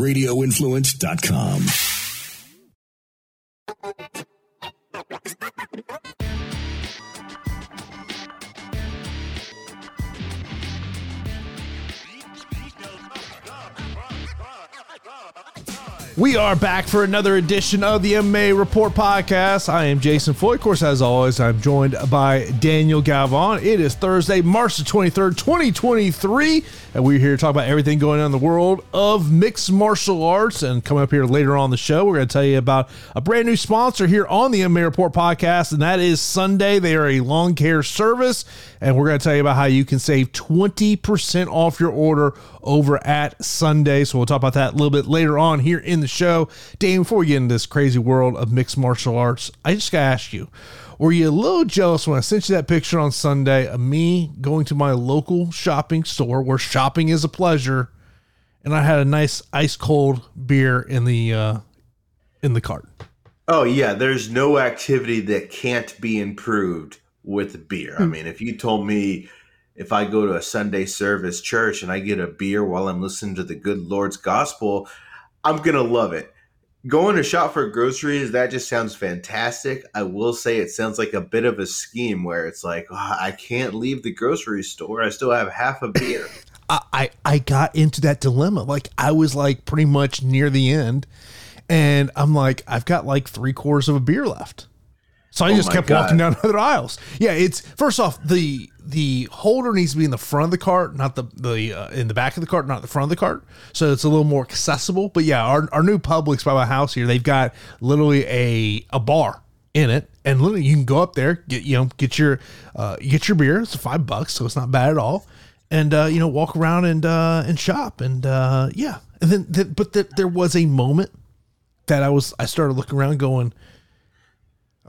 radioinfluence.com. We are back for another edition of the MMA Report podcast. I am Jason Floyd. Of course, as always, I'm joined by Daniel Galvan. It is Thursday, March the 23rd, 2023, and we're here to talk about everything going on in the world of mixed martial arts. And coming up here later on the show, we're going to tell you about a brand new sponsor here on the MMA Report podcast, and that is Sunday. They are a lawn care service, and we're going to tell you about how you can save 20% off your order over at Sunday. So we'll talk about that a little bit later on here in the show. Dane, before we get into this crazy world of mixed martial arts, I just got to ask you, were you a little jealous when I sent you that picture on Sunday of me going to my local shopping store where shopping is a pleasure and I had a nice ice cold beer in the uh in the cart? Oh yeah, there's no activity that can't be improved with beer. I mean, if you told me if I go to a Sunday service church and I get a beer while I'm listening to the good Lord's gospel, I'm going to love it. Going to shop for groceries, that just sounds fantastic. I will say it sounds like a bit of a scheme where it's like, oh, I can't leave the grocery store. I still have half a beer. I, I I got into that dilemma. Like I was like pretty much near the end, and I'm like, I've got like three quarters of a beer left. So I Oh just kept God. walking down other aisles. Yeah, it's first off the the holder needs to be in the front of the cart, not the the uh, in the back of the cart, not the front of the cart. So it's a little more accessible. But yeah, our, our new Publix by my house here, they've got literally a a bar in it, and literally you can go up there, get you know get your uh, get your beer. It's five bucks, so it's not bad at all. And uh, you know walk around and uh, and shop and uh, yeah, and then th- but th- there was a moment that I was I started looking around going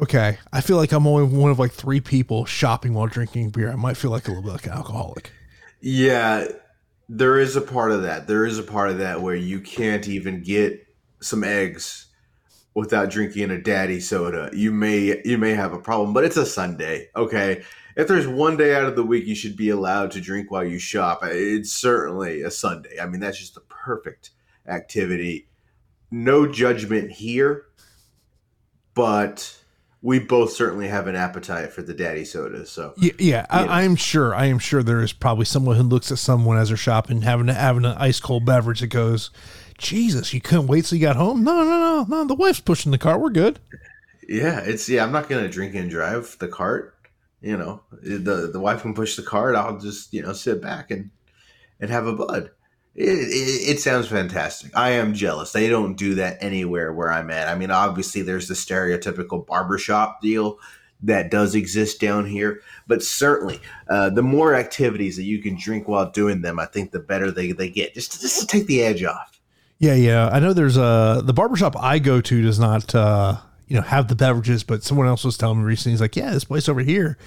okay, I feel like I'm only one of like three people shopping while drinking beer. I might feel like a little bit like an alcoholic. Yeah, there is a part of that. There is a part of that where you can't even get some eggs without drinking a daddy soda. You may you may have a problem, but it's a Sunday, okay? If there's one day out of the week you should be allowed to drink while you shop, it's certainly a Sunday. I mean, that's just the perfect activity. No judgment here, but we both certainly have an appetite for the daddy sodas. So Yeah, yeah. I, I'm sure. I am sure there is probably someone who looks at someone as they're shopping, having having an ice cold beverage that goes, "Jesus, you couldn't wait till you got home." No, no, no, no. The wife's pushing the cart. We're good. Yeah, it's yeah. I'm not gonna drink and drive the cart. You know, the the wife can push the cart. I'll just you know sit back and and have a bud. It, it, it sounds fantastic. I am jealous. They don't do that anywhere where I'm at. I mean, obviously, there's the stereotypical barbershop deal that does exist down here, but certainly, uh, the more activities that you can drink while doing them, I think the better they, they get. Just just to take the edge off. Yeah, yeah. I know there's a the barbershop I go to does not uh you know have the beverages, but someone else was telling me recently, he's like, Yeah, this place over here,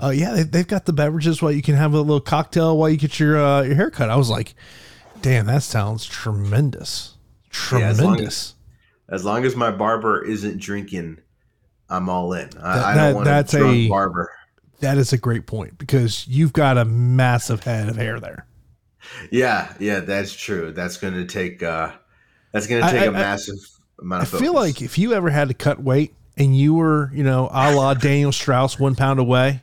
uh yeah, they, they've got the beverages while you can have a little cocktail while you get your uh your haircut. I was like, Damn, that sounds tremendous. Yeah, as long Tremendous. As long as my barber isn't drinking, I'm all in. I, That- I don't want that's a drunk a- barber. that is a great point because you've got a massive head of hair there. Yeah, yeah, that's true. That's going to take. uh That's going to take a I- I- massive amount of I of. feel like if you ever had to cut weight and you were, you know, a la Daniel Straus, one pound away,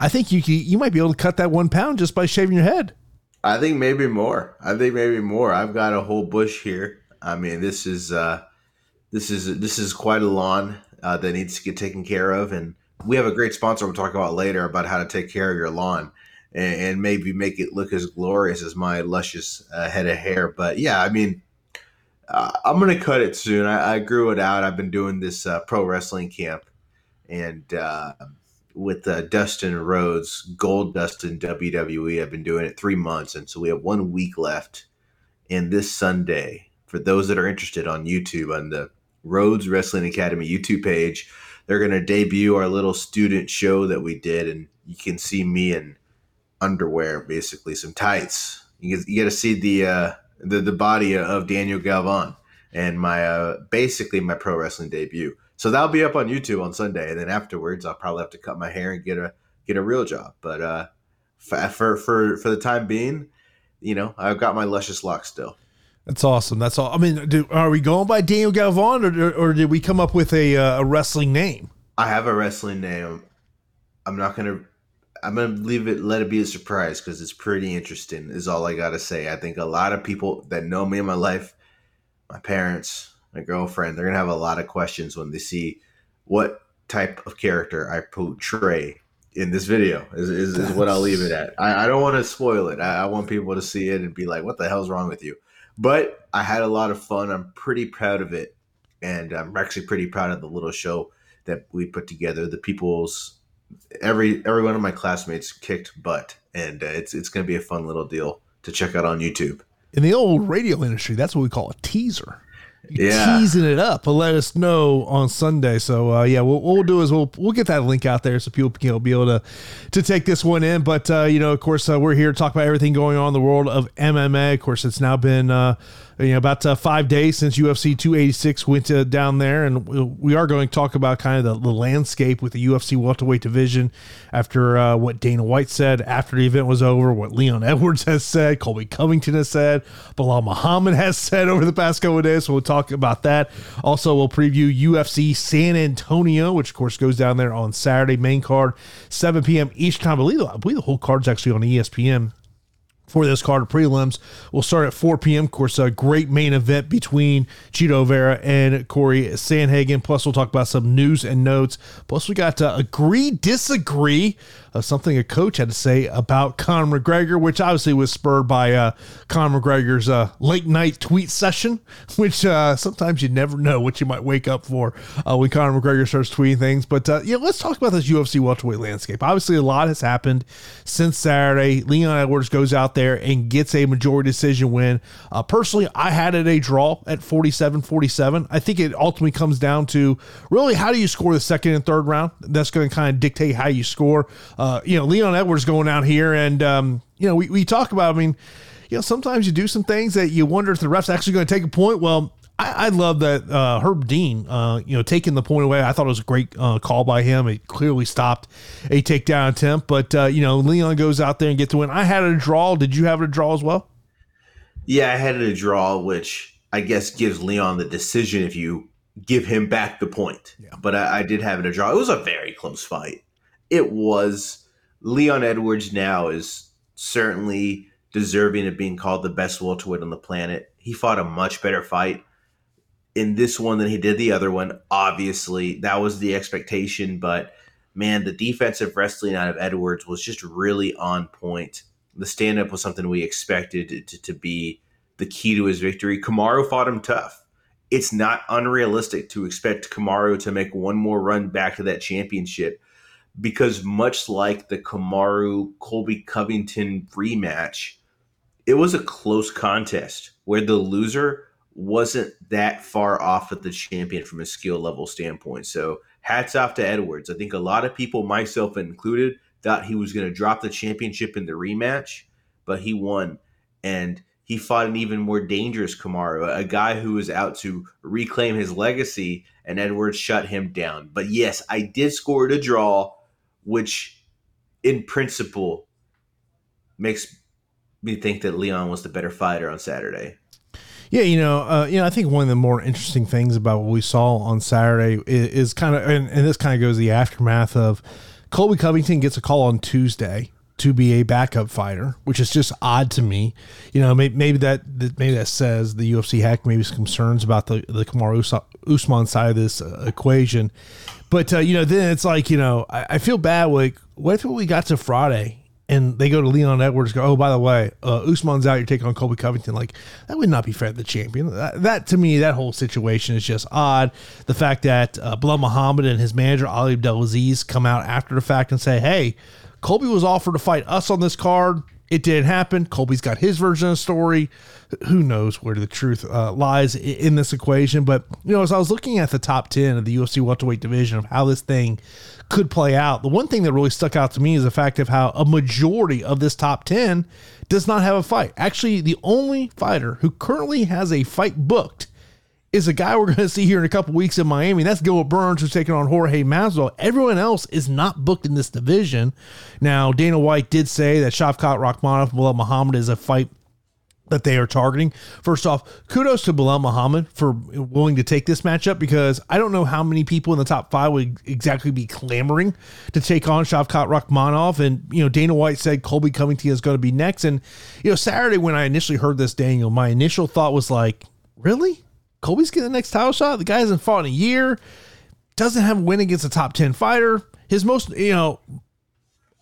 I think you could, you might be able to cut that one pound just by shaving your head. I think maybe more. I think maybe more. I've got a whole bush here. I mean, this is uh this is this is quite a lawn uh, that needs to get taken care of, and we have a great sponsor we'll talk about later about how to take care of your lawn and, and maybe make it look as glorious as my luscious uh, head of hair. But yeah, I mean, uh, I'm gonna cut it soon. I, I grew it out. I've been doing this uh, pro wrestling camp, and uh, with uh, Dustin Rhodes, Goldust in WWE. I've been doing it three months, and so we have one week left. And this Sunday, for those that are interested on YouTube on the Rhodes Wrestling Academy YouTube page, they're going to debut our little student show that we did, and you can see me in underwear, basically some tights. You get, you get to see the uh, the the body of Daniel Galvan and my uh, basically my pro wrestling debut. So that'll be up on YouTube on Sunday, and then afterwards I'll probably have to cut my hair and get a get a real job. But uh, for for for the time being, you know, I've got my luscious locks still. That's awesome. That's all. I mean, do, are we going by Daniel Galvan, or, or, did we come up with a, uh, a wrestling name? I have a wrestling name. I'm not gonna. I'm gonna leave it. Let it be a surprise because it's pretty interesting. Is all I gotta say. I think a lot of people that know me in my life, my parents, my girlfriend, they're gonna have a lot of questions when they see what type of character I portray in this video. Is, is, is what I'll leave it at. I, I don't want to spoil it. I, I want people to see it and be like, "What the hell's wrong with you?" But I had a lot of fun. I'm pretty proud of it. And I'm actually pretty proud of the little show that we put together. The people's every every one of my classmates kicked butt, and uh, it's it's going to be a fun little deal to check out on YouTube. In the old radio industry, that's what we call a teaser yeah. teasing it up. But let us know on Sunday. So uh, yeah, what, we'll do is we'll we'll get that link out there so people can be able to to take this one in. But uh, you know, of course, uh, we're here to talk about everything going on in the world of MMA. Of course, it's now been uh, you know about uh, five days since UFC 286 went down there, and we are going to talk about kind of the, the landscape with the UFC welterweight division after uh, what Dana White said after the event was over, what Leon Edwards has said, Colby Covington has said, Belal Muhammad has said over the past couple of days. So we'll talk about that. Also, we'll preview UFC San Antonio, which of course goes down there on Saturday, main card, 7 p.m. each time. I believe, I believe the whole card's actually on ESPN for this card of prelims. We'll start at 4 p.m. Of course, a great main event between Chito Vera and Corey Sandhagen. Plus, we'll talk about some news and notes. Plus, we got to agree, disagree of something a coach had to say about Conor McGregor, which obviously was spurred by uh, Conor McGregor's uh, late night tweet session, which uh, sometimes you never know what you might wake up for uh, when Conor McGregor starts tweeting things. But uh, yeah, let's talk about this UFC welterweight landscape. Obviously, a lot has happened since Saturday. Leon Edwards goes out there and gets a majority decision win. Uh, personally, I had it a draw at 47 47. I think it ultimately comes down to really how do you score the second and third round? That's going to kind of dictate how you score. Uh, you know, Leon Edwards going out here and, um, you know, we, we talk about, I mean, you know, sometimes you do some things that you wonder if the ref's actually going to take a point. Well, I, I love that uh, Herb Dean, uh, you know, taking the point away. I thought it was a great uh, call by him. It clearly stopped a takedown attempt. But uh, you know, Leon goes out there and gets the win. I had a draw. Did you have a draw as well? Yeah, I had a draw, which I guess gives Leon the decision if you give him back the point. Yeah. But I, I did have it a draw. It was a very close fight. It was. Leon Edwards now is certainly deserving of being called the best welterweight on the planet. He fought a much better fight in this one than he did the other one. Obviously, that was the expectation, but man, the defensive wrestling out of Edwards was just really on point. The stand up was something we expected to, to, be the key to his victory. Kamaru fought him tough. It's not unrealistic to expect Kamaru to make one more run back to that championship because, much like the Kamaru Colby Covington rematch, it was a close contest where the loser wasn't that far off of the champion from a skill level standpoint. So hats off to Edwards. I think a lot of people, myself included, thought he was going to drop the championship in the rematch, but he won. And he fought an even more dangerous Kamaru, a guy who was out to reclaim his legacy, and Edwards shut him down. But yes, I did score a draw, which in principle makes me think that Leon was the better fighter on Saturday. Yeah, you know, uh, you know, I think one of the more interesting things about what we saw on Saturday is, is kind of, and, and, this kind of goes the aftermath of Colby Covington gets a call on Tuesday to be a backup fighter, which is just odd to me. You know, maybe, maybe that maybe that says the UFC hack maybe some concerns about the the Kamaru Usman side of this uh, equation, but uh, you know, then it's like you know, I, I feel bad. Like, what if we got to Friday and they go to Leon Edwards, go, oh, by the way, uh, Usman's out, you're taking on Colby Covington. Like, that would not be fair to the champion. That, that to me, that whole situation is just odd. The fact that uh, Belal Muhammad and his manager, Ali Abdelaziz, come out after the fact and say, hey, Colby was offered to fight us on this card. It didn't happen. Colby's got his version of the story. Who knows where the truth uh, lies in this equation? But, you know, as I was looking at the top 10 of the UFC welterweight division of how this thing could play out. The one thing that really stuck out to me is the fact of how a majority of this top 10 does not have a fight. Actually, the only fighter who currently has a fight booked is a guy we're going to see here in a couple weeks in Miami. That's Gilbert Burns, who's taking on Jorge Masvidal. Everyone else is not booked in this division. Now, Dana White did say that Shavkat Rakhmonov, Belal Muhammad is a fight that they are targeting. First off, kudos to Belal Muhammad for willing to take this matchup because I don't know how many people in the top five would exactly be clamoring to take on Shavkat Rakhmonov. And, you know, Dana White said Colby Covington is going to be next. And, you know, Saturday when I initially heard this, Daniel, my initial thought was like, really? Colby's getting the next title shot? The guy hasn't fought in a year, doesn't have a win against a top 10 fighter. His most, you know,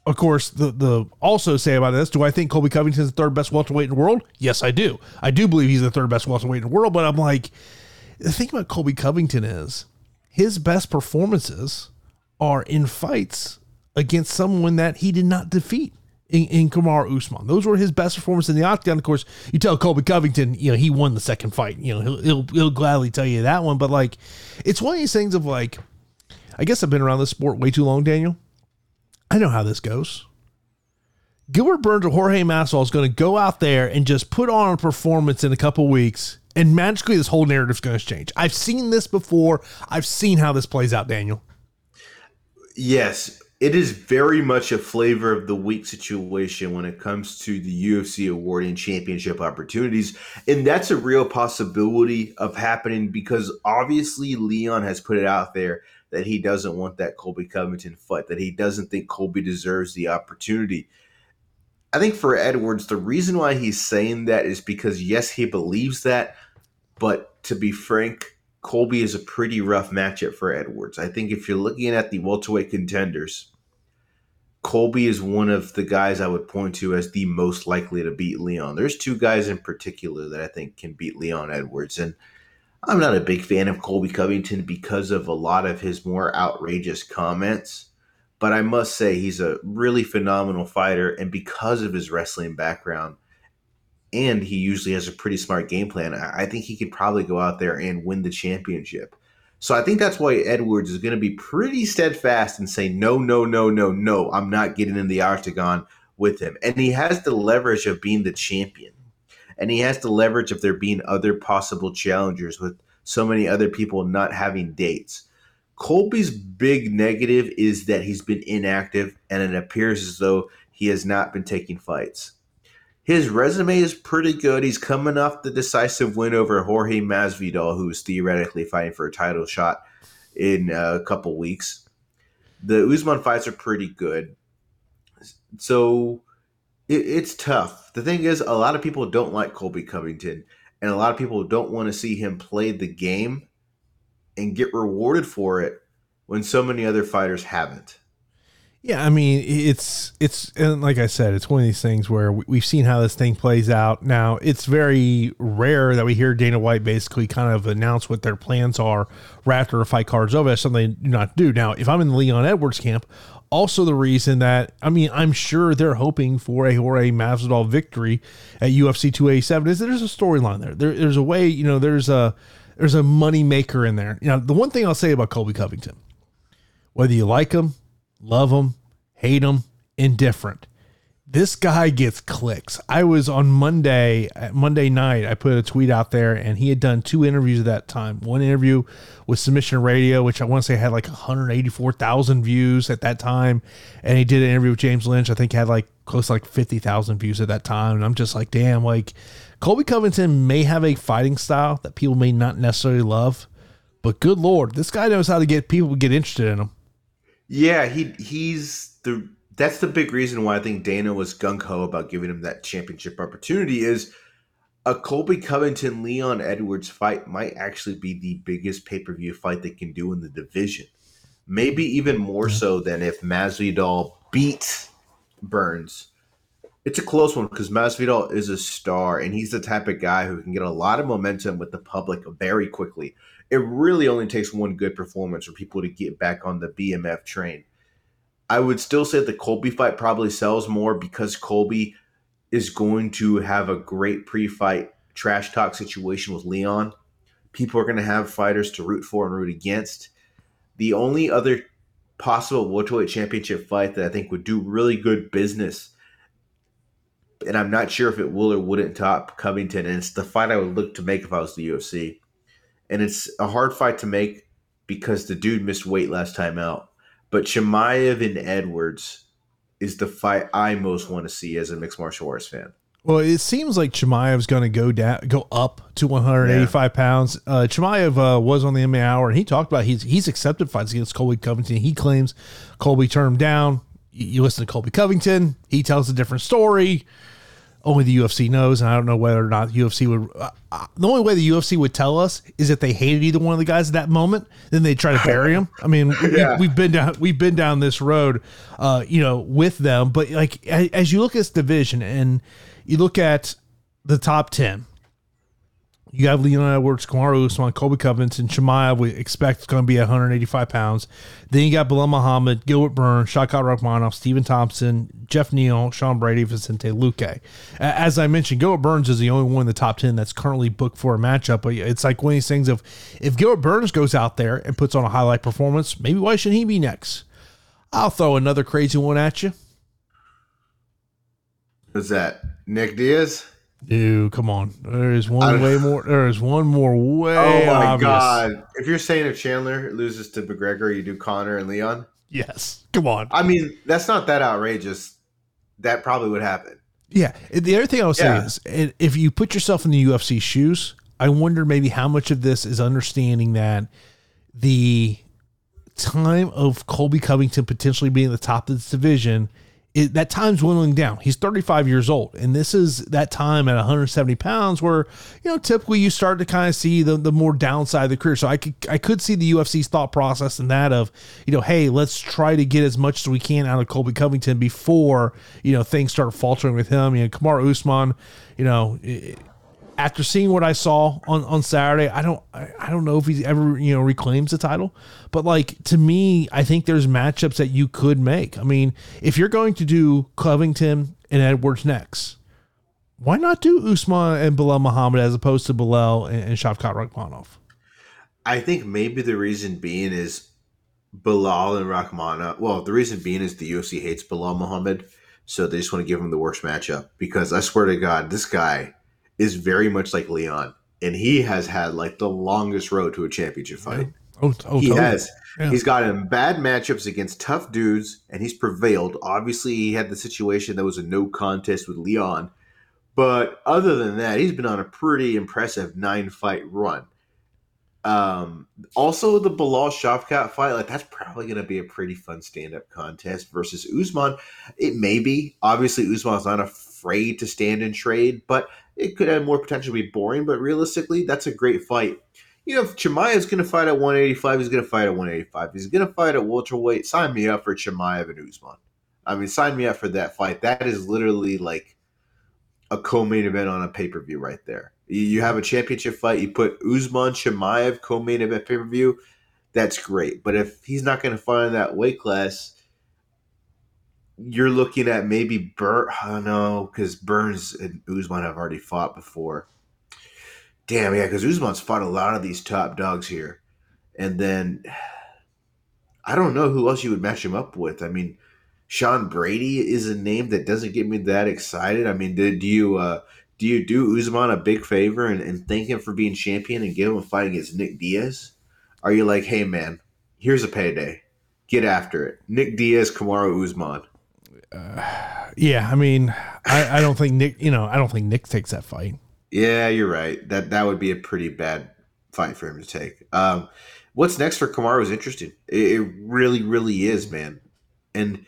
of course, the the also say about this, do I think Colby Covington is the third best welterweight in the world? Yes, I do. I do believe he's the third best welterweight in the world, but I'm like, the thing about Colby Covington is his best performances are in fights against someone that he did not defeat in, in Kamaru Usman. Those were his best performances in the octagon. Of course, you tell Colby Covington, you know, he won the second fight. You know, he'll, he'll, he'll gladly tell you that one. But like, it's one of these things of like, I guess I've been around this sport way too long, Daniel. I know how this goes. Gilbert Burns or Jorge Masvidal is going to go out there and just put on a performance in a couple weeks, and magically this whole narrative is going to change. I've seen this before. I've seen how this plays out, Daniel. Yes, it is very much a flavor of the week situation when it comes to the UFC awarding championship opportunities. And that's a real possibility of happening because obviously Leon has put it out there that he doesn't want that Colby Covington fight, that he doesn't think Colby deserves the opportunity. I think for Edwards, the reason why he's saying that is because, yes, he believes that, but to be frank, Colby is a pretty rough matchup for Edwards. I think if you're looking at the welterweight contenders, Colby is one of the guys I would point to as the most likely to beat Leon. There's two guys in particular that I think can beat Leon Edwards, and I'm not a big fan of Colby Covington because of a lot of his more outrageous comments. But I must say he's a really phenomenal fighter, and because of his wrestling background, and he usually has a pretty smart game plan, I think he could probably go out there and win the championship. So I think that's why Edwards is going to be pretty steadfast and say, no, no, no, no, no, I'm not getting in the octagon with him. And he has the leverage of being the champion and he has the leverage of there being other possible challengers with so many other people not having dates. Colby's big negative is that he's been inactive and it appears as though he has not been taking fights. His resume is pretty good. He's coming off the decisive win over Jorge Masvidal, who is theoretically fighting for a title shot in a couple weeks. The Usman fights are pretty good. So it, it's tough. The thing is, a lot of people don't like Colby Covington, and a lot of people don't want to see him play the game and get rewarded for it when so many other fighters haven't. Yeah, I mean, it's it's and like I said, it's one of these things where we've seen how this thing plays out. Now, it's very rare that we hear Dana White basically kind of announce what their plans are right after a fight card's over. That's something they do not do. Now, if I'm in the Leon Edwards camp, also the reason that I mean I'm sure they're hoping for a Jorge Masvidal victory at UFC 287 is there's a storyline there. there. There's a way you know there's a there's a money maker in there. You know the one thing I'll say about Colby Covington, whether you like him, love him, hate him, indifferent, this guy gets clicks. I was on Monday, Monday night, I put a tweet out there and he had done two interviews at that time. One interview with Submission Radio, which I want to say had like 184,000 views at that time. And he did an interview with James Lynch, I think had like close to like 50,000 views at that time. And I'm just like, damn, like Colby Covington may have a fighting style that people may not necessarily love, but good Lord, this guy knows how to get people to get interested in him. Yeah, he he's the that's the big reason why I think Dana was gung ho about giving him that championship opportunity is a Colby Covington Leon Edwards fight might actually be the biggest pay per view fight they can do in the division. Maybe even more mm-hmm. so than if Masvidal beat Burns. It's a close one because Masvidal is a star and he's the type of guy who can get a lot of momentum with the public very quickly. It really only takes one good performance for people to get back on the BMF train. I would still say the Colby fight probably sells more because Colby is going to have a great pre-fight trash talk situation with Leon. People are going to have fighters to root for and root against. The only other possible welterweight championship fight that I think would do really good business, and I'm not sure if it will or wouldn't top Covington, and it's the fight I would look to make if I was the UFC. And it's a hard fight to make because the dude missed weight last time out. But Chimaev and Edwards is the fight I most want to see as a mixed martial arts fan. Well, it seems like Chimaev's going to go down, go up to 185 yeah. pounds. Uh, Chimaev uh, was on the MMA Hour, and he talked about he's he's accepted fights against Colby Covington. He claims Colby turned him down. You listen to Colby Covington; he tells a different story only the UFC knows, and I don't know whether or not UFC would. Uh, uh, the only way the UFC would tell us is if they hated either one of the guys at that moment, then they try to bury him. I mean, yeah. we, have been down we've been down this road, uh, you know, with them. But like as you look at this division and you look at the top ten, you have Leon Edwards, Kamaru Usman, Colby Covington, Chimaev. We expect it's going to be 185 pounds. Then you got Belal Muhammad, Gilbert Burns, Shavkat Rakhmonov, Stephen Thompson, Geoff Neal, Sean Brady, Vicente Luque. As I mentioned, Gilbert Burns is the only one in the top 10 that's currently booked for a matchup. But it's like one of these things of if Gilbert Burns goes out there and puts on a highlight performance, maybe why shouldn't he be next? I'll throw another crazy one at you. Who's that? Nick Diaz? Dude, come on. There is one way more. There is one more way. Oh my obvious. god! If you're saying if Chandler loses to McGregor, you do Conor and Leon. Yes, come on. I mean, that's not that outrageous. That probably would happen. Yeah. The other thing I was yeah. saying is, if you put yourself in the UFC shoes, I wonder maybe how much of this is understanding that the time of Colby Covington potentially being the top of this division it, that time's dwindling down. He's 35 years old, and this is that time at 170 pounds where you know typically you start to kind of see the, the more downside of the career. So I could I could see the UFC's thought process in that of you know hey let's try to get as much as we can out of Colby Covington before you know things start faltering with him. You know Kamaru Usman, you know. It, after seeing what I saw on, on Saturday, I don't I, I don't know if he ever you know reclaims the title, but like to me, I think there's matchups that you could make. I mean, if you're going to do Covington and Edwards next, why not do Usman and Belal Muhammad as opposed to Belal and, and Shavkat Rakhmonov? I think maybe the reason being is Belal and Rakhmonov. Well, the reason being is the UFC hates Belal Muhammad, so they just want to give him the worst matchup. Because I swear to God, this guy is very much like Leon, and he has had like the longest road to a championship fight. Yeah. Oh, oh, he totally. has. Yeah. He's gotten bad matchups against tough dudes, and he's prevailed. Obviously, he had the situation that was a no contest with Leon, but other than that, he's been on a pretty impressive nine fight run. Um, also, the Belal Shavkat fight, like that's probably going to be a pretty fun stand up contest versus Usman. It may be. Obviously, Usman's not afraid to stand and trade, but it could have more potential to be boring, but realistically, that's a great fight. You know, if Chimaev is going to fight at 185, he's going to fight at 185. He's going to fight at welterweight. Sign me up for Chimaev and Usman. I mean, sign me up for that fight. That is literally like a co-main event on a pay-per-view right there. You have a championship fight. You put Usman Chimaev co-main event pay-per-view. That's great. But if he's not going to fight in that weight class, you're looking at maybe. I don't know because Burns and Usman have already fought before. Damn, yeah, because Usman's fought a lot of these top dogs here, and then I don't know who else you would match him up with. I mean, Sean Brady is a name that doesn't get me that excited. I mean, did you uh, do you do Usman a big favor and, and thank him for being champion and give him a fight against Nick Diaz? Are you like, hey man, here's a payday, get after it, Nick Diaz, Kamaru Usman? Uh, yeah, I mean, I, I don't think Nick, you know, I don't think Nick takes that fight. Yeah, you're right. That that would be a pretty bad fight for him to take. Um, what's next for Kamaru is interesting. It, it, really, really is, man. And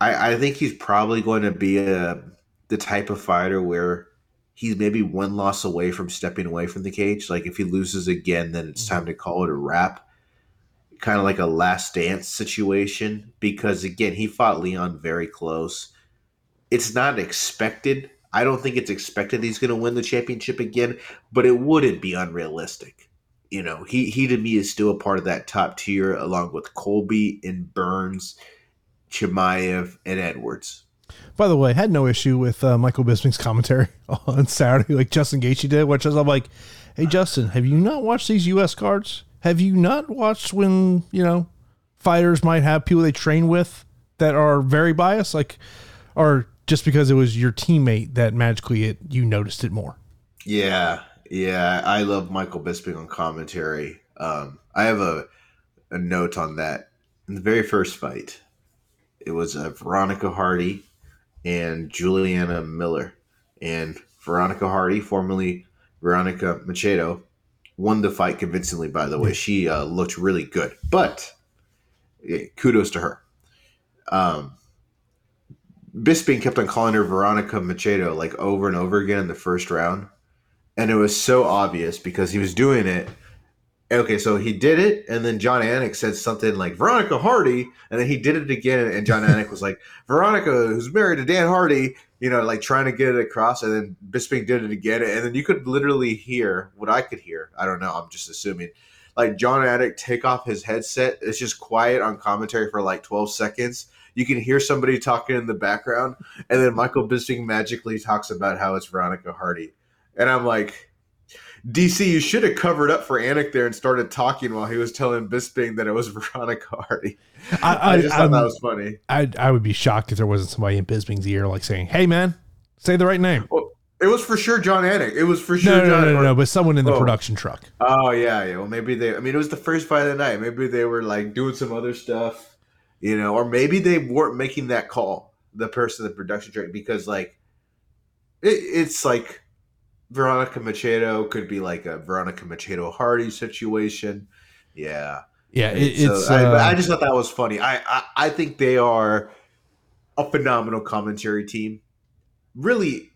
I, I think he's probably going to be a the type of fighter where he's maybe one loss away from stepping away from the cage. Like if he loses again, then it's time to call it a wrap kind of like a last dance situation because again he fought Leon very close. It's not expected. I don't think it's expected he's going to win the championship again, but it wouldn't be unrealistic. You know, he he to me is still a part of that top tier along with Colby and Burns, Chimaev and Edwards. By the way, I had no issue with uh, Michael Bisping's commentary on Saturday, like Justin Gaethje did, which is I'm like, "Hey Justin, have you not watched these U.S. cards? Have you not watched when, you know, fighters might have people they train with that are very biased? Like, or just because it was your teammate that magically it, you noticed it more? Yeah. Yeah. I love Michael Bisping on commentary. Um, I have a, a note on that. In the very first fight, it was a uh, Veronica Hardy and Juliana Miller. and Veronica Hardy, formerly Veronica Machado, won the fight convincingly. By the way, she uh, looked really good, but yeah, kudos to her. Um, Bisping kept on calling her Veronica Machado like over and over again in the first round, and it was so obvious because he was doing it Okay, so he did it, and then Jon Anik said something like Veronica Hardy, and then he did it again, and Jon Anik was like Veronica, who's married to Dan Hardy, you know, like trying to get it across, and then Bisping did it again, and then you could literally hear what I could hear. I don't know, I'm just assuming, like Jon Anik take off his headset. It's just quiet on commentary for like 12 seconds. You can hear somebody talking in the background, and then Michael Bisping magically talks about how it's Veronica Hardy, and I'm like DC, you should have covered up for Anik there and started talking while he was telling Bisping that it was Veronica Hardy. I, I, I just thought I'm, that was funny. I I would be shocked if there wasn't somebody in Bisping's ear like saying, "Hey, man, say the right name." Well, it was for sure Jon Anik. It was for sure. No, no, Jon no, no, no, but someone in the oh. production truck. Oh yeah, yeah. Well, maybe they. I mean, it was the first fight of the night. Maybe they were like doing some other stuff, you know, or maybe they weren't making that call. The person in the production truck because like, it, it's like Veronica Machado could be like a Veronica Machado Hardy situation. Yeah. Yeah, it, so it's. I, uh, I, just thought that was funny. I, I I think they are a phenomenal commentary team. Really,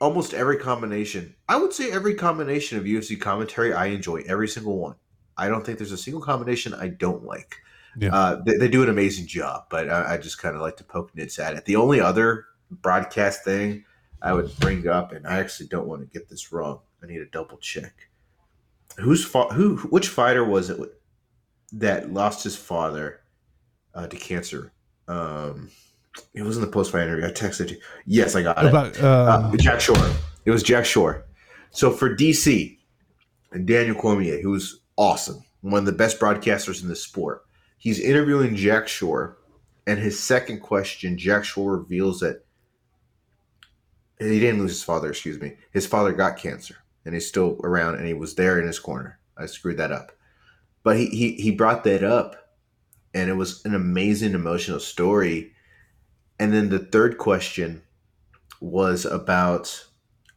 almost every combination. I would say every combination of UFC commentary I enjoy every single one. I don't think there's a single combination I don't like. Yeah. Uh, they, they, do an amazing job, but I, I just kind of like to poke nits at it. The only other broadcast thing I would bring up, and I actually don't want to get this wrong. I need to double check. Who's fa- who? Which fighter was it that lost his father uh, to cancer? Um, it wasn't the post fight interview. I texted you. Yes, I got About, it. Um, uh, Jack Shore. It was Jack Shore. So for DC and Daniel Cormier, who's awesome, one of the best broadcasters in the sport, he's interviewing Jack Shore, and his second question, Jack Shore reveals that he didn't lose his father, excuse me. His father got cancer and he's still around and he was there in his corner. I screwed that up. But he he, he brought that up and it was an amazing emotional story. And then the third question was about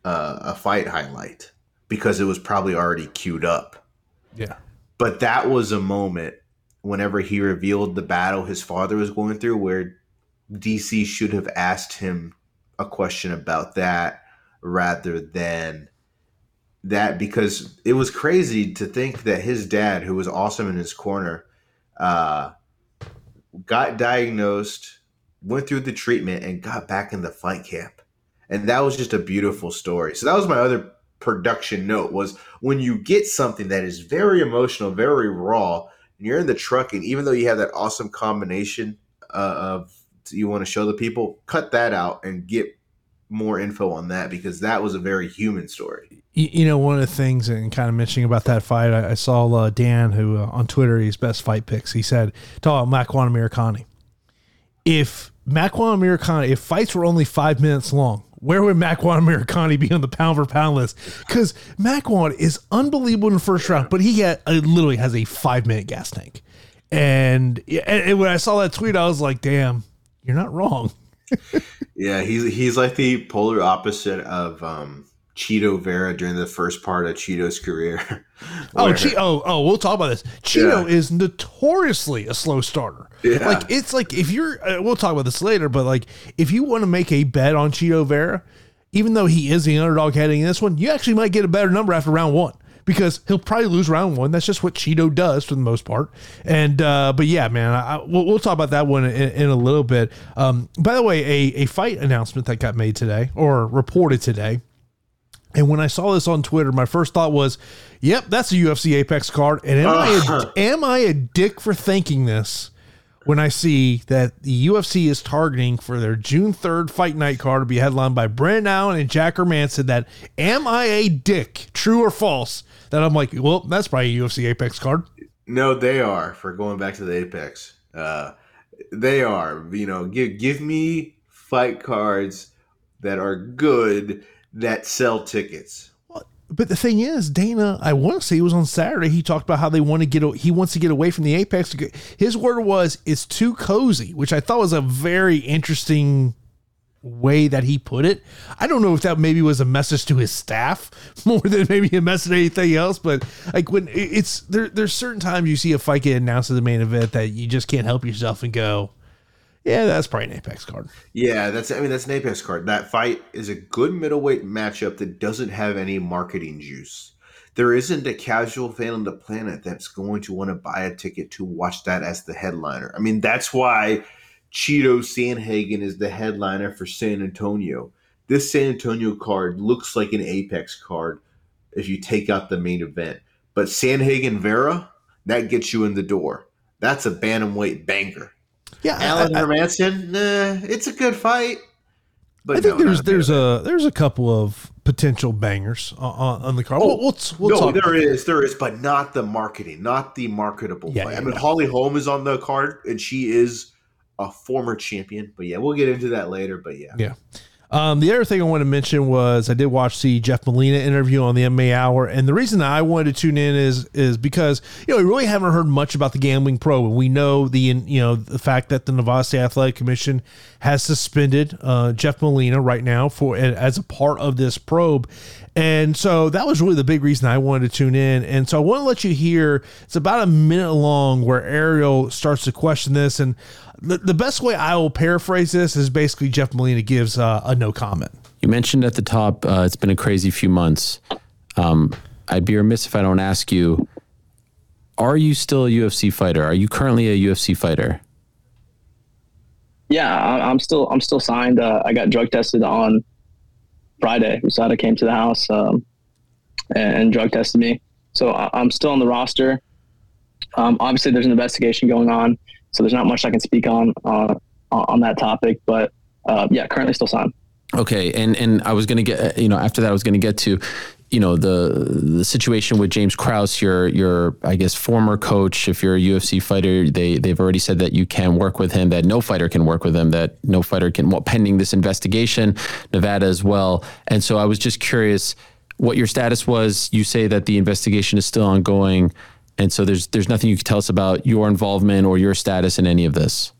uh, a fight highlight because it was probably already queued up. Yeah. But that was a moment whenever he revealed the battle his father was going through where DC should have asked him a question about that rather than that because it was crazy to think that his dad, who was awesome in his corner, uh, got diagnosed, went through the treatment, and got back in the fight camp. And that was just a beautiful story. So that was my other production note was when you get something that is very emotional, very raw, and you're in the truck, and even though you have that awesome combination uh, of you want to show the people, cut that out and get more info on that because that was a very human story. You, know, one of the things, and kind of mentioning about that fight, I, saw uh, Dan, who uh, on Twitter, he's best fight picks. He said, talk about Makwan Amirkhani. If Makwan Amirkhani, if fights were only five minutes long, where would Makwan Amirkhani be on the pound for pound list? Because Makwan is unbelievable in the first round, but he had, uh, literally has a five minute gas tank. And, and when I saw that tweet, I was like, damn, you're not wrong. yeah, he's he's like the polar opposite of um, Chito Vera during the first part of Chito's career. oh, che- oh, oh, we'll talk about this. Chito yeah. is notoriously a slow starter. Yeah. Like it's like if you're, uh, we'll talk about this later, but like if you want to make a bet on Chito Vera, even though he is the underdog heading in this one, you actually might get a better number after round one because he'll probably lose round one. That's just what Chito does for the most part. And uh, but yeah, man, I, we'll, we'll, talk about that one in, in a little bit. Um, by the way, a, a fight announcement that got made today or reported today. And when I saw this on Twitter, my first thought was, "Yep, that's a UFC Apex card." And am, uh, I, a, am I a dick for thinking this? When I see that the UFC is targeting for their June 3rd fight night card to be headlined by Brendan Allen and Jack said that am I a dick, true or false? That I'm like, well, that's probably a UFC Apex card. No, they are for going back to the Apex. Uh, they are, you know, give give me fight cards that are good that sell tickets but the thing is, Dana, I want to say it was on Saturday. He talked about how they want to get he wants to get away from the Apex. His word was it's too cozy, which I thought was a very interesting way that he put it. I don't know if that maybe was a message to his staff more than maybe a message to anything else, but like when it's there, there's certain times you see a fight get announced as the main event that you just can't help yourself and go, yeah, that's probably an Apex card. Yeah, that's I mean that's an Apex card. That fight is a good middleweight matchup that doesn't have any marketing juice. There isn't a casual fan on the planet that's going to want to buy a ticket to watch that as the headliner. I mean, that's why Chito Sandhagen is the headliner for San Antonio. This San Antonio card looks like an Apex card if you take out the main event. But Sandhagen Vera, that gets you in the door. That's a bantamweight banger. Yeah, Alan Hermansson, nah, it's a good fight. But I think no, there's there's a there's a couple of potential bangers on, on the card. Oh, we'll, we'll, we'll no, there is, there is, but not the marketing, not the marketable yeah. Yeah, I mean. Holly Holm is on the card, and she is a former champion. But yeah, we'll get into that later. But yeah, yeah. Um, the other thing I want to mention was I did watch the Jeff Molina interview on the MMA Hour, and the reason I wanted to tune in is is because you know we really haven't heard much about the gambling probe, and we know the you know the fact that the Nevada State Athletic Commission has suspended uh, Jeff Molina right now for as a part of this probe, and so that was really the big reason I wanted to tune in. And so I want to let you hear it's about a minute long where Ariel starts to question this. And the, the best way I will paraphrase this is basically Jeff Molina gives uh, a no comment. You mentioned at the top, uh, it's been a crazy few months. Um, I'd be remiss if I don't ask you are you still a UFC fighter? Are you currently a UFC fighter? Yeah, I'm still I'm still signed. Uh, I got drug tested on Friday. USADA came to the house um, and, and, drug tested me. So I, am still on the roster. Um, obviously, there's an investigation going on, so there's not much I can speak on uh, on that topic. But uh, yeah, currently still signed. Okay, and and I was gonna get you know after that I was gonna get to you know the the situation with James Krause, your your I guess former coach. If you're a UFC fighter, they they've already said that you can work with him. That no fighter can work with him. That no fighter can. Well, pending this investigation, Nevada as well. And so I was just curious what your status was. You say that the investigation is still ongoing, and so there's there's nothing you can tell us about your involvement or your status in any of this.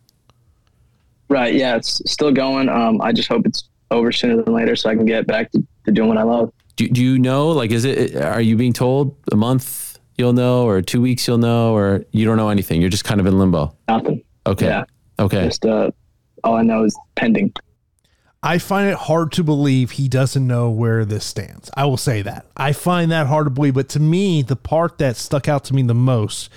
Right. Yeah, it's still going. Um, I just hope it's over sooner than later, so I can get back to, to doing what I love. Do, do you know? Like, is it? Are you being told a month you'll know, or two weeks you'll know, or you don't know anything? You're just kind of in limbo. Nothing. Okay. Yeah. Okay. Just uh, all I know is pending. I find it hard to believe he doesn't know where this stands. I will say that. I find that hard to believe. But to me, the part that stuck out to me the most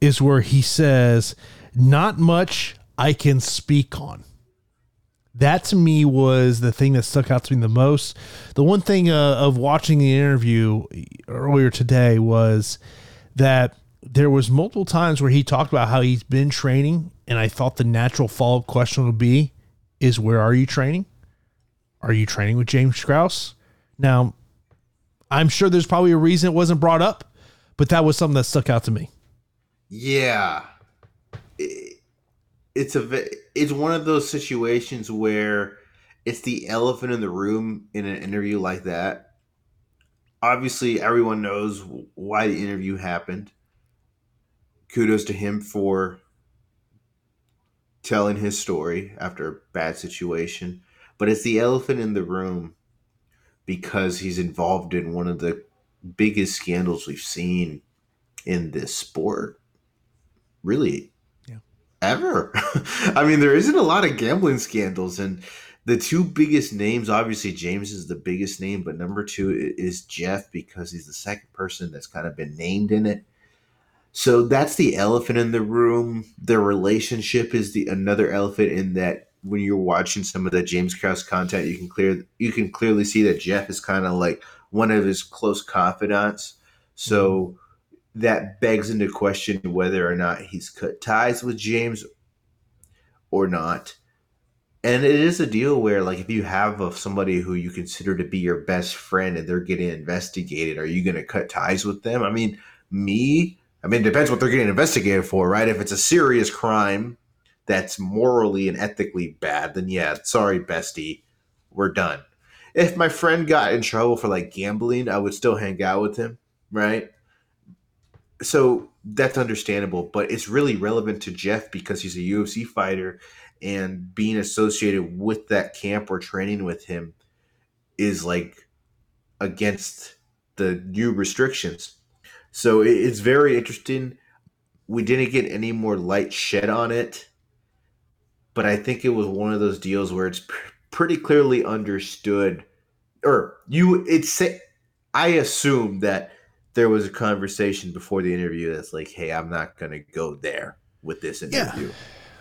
is where he says, Not much I can speak on that to me was the thing that stuck out to me the most. The one thing uh, of watching the interview earlier today was that there was multiple times where he talked about how he's been training, and I thought the natural follow up question would be, "Is where are you training? Are you training with James Krause?" Now, I'm sure there's probably a reason it wasn't brought up, but that was something that stuck out to me. Yeah, it's a it's one of those situations where it's the elephant in the room in an interview like that. Obviously, everyone knows why the interview happened. Kudos to him for telling his story after a bad situation. But it's the elephant in the room because he's involved in one of the biggest scandals we've seen in this sport. Really, ever. I mean, there isn't a lot of gambling scandals, and the two biggest names, obviously, James is the biggest name, but number two is Jeff because he's the second person that's kind of been named in it. So that's the elephant in the room. Their relationship is the another elephant in that when you're watching some of the James Krause content, you can clear you can clearly see that Jeff is kind of like one of his close confidants. So mm-hmm that begs into question whether or not he's cut ties with James or not. And it is a deal where, like, if you have of somebody who you consider to be your best friend and they're getting investigated, are you going to cut ties with them? I mean, me, I mean, it depends what they're getting investigated for, right? If it's a serious crime that's morally and ethically bad, then yeah, sorry, bestie, we're done. If my friend got in trouble for like gambling, I would still hang out with him, right? so that's understandable, but it's really relevant to Jeff because he's a UFC fighter and being associated with that camp or training with him is like against the new restrictions. So it's very interesting. We didn't get any more light shed on it, but I think it was one of those deals where it's pr- pretty clearly understood, or you. It's I assume that there was a conversation before the interview that's like, "Hey, I'm not going to go there with this interview." Yeah.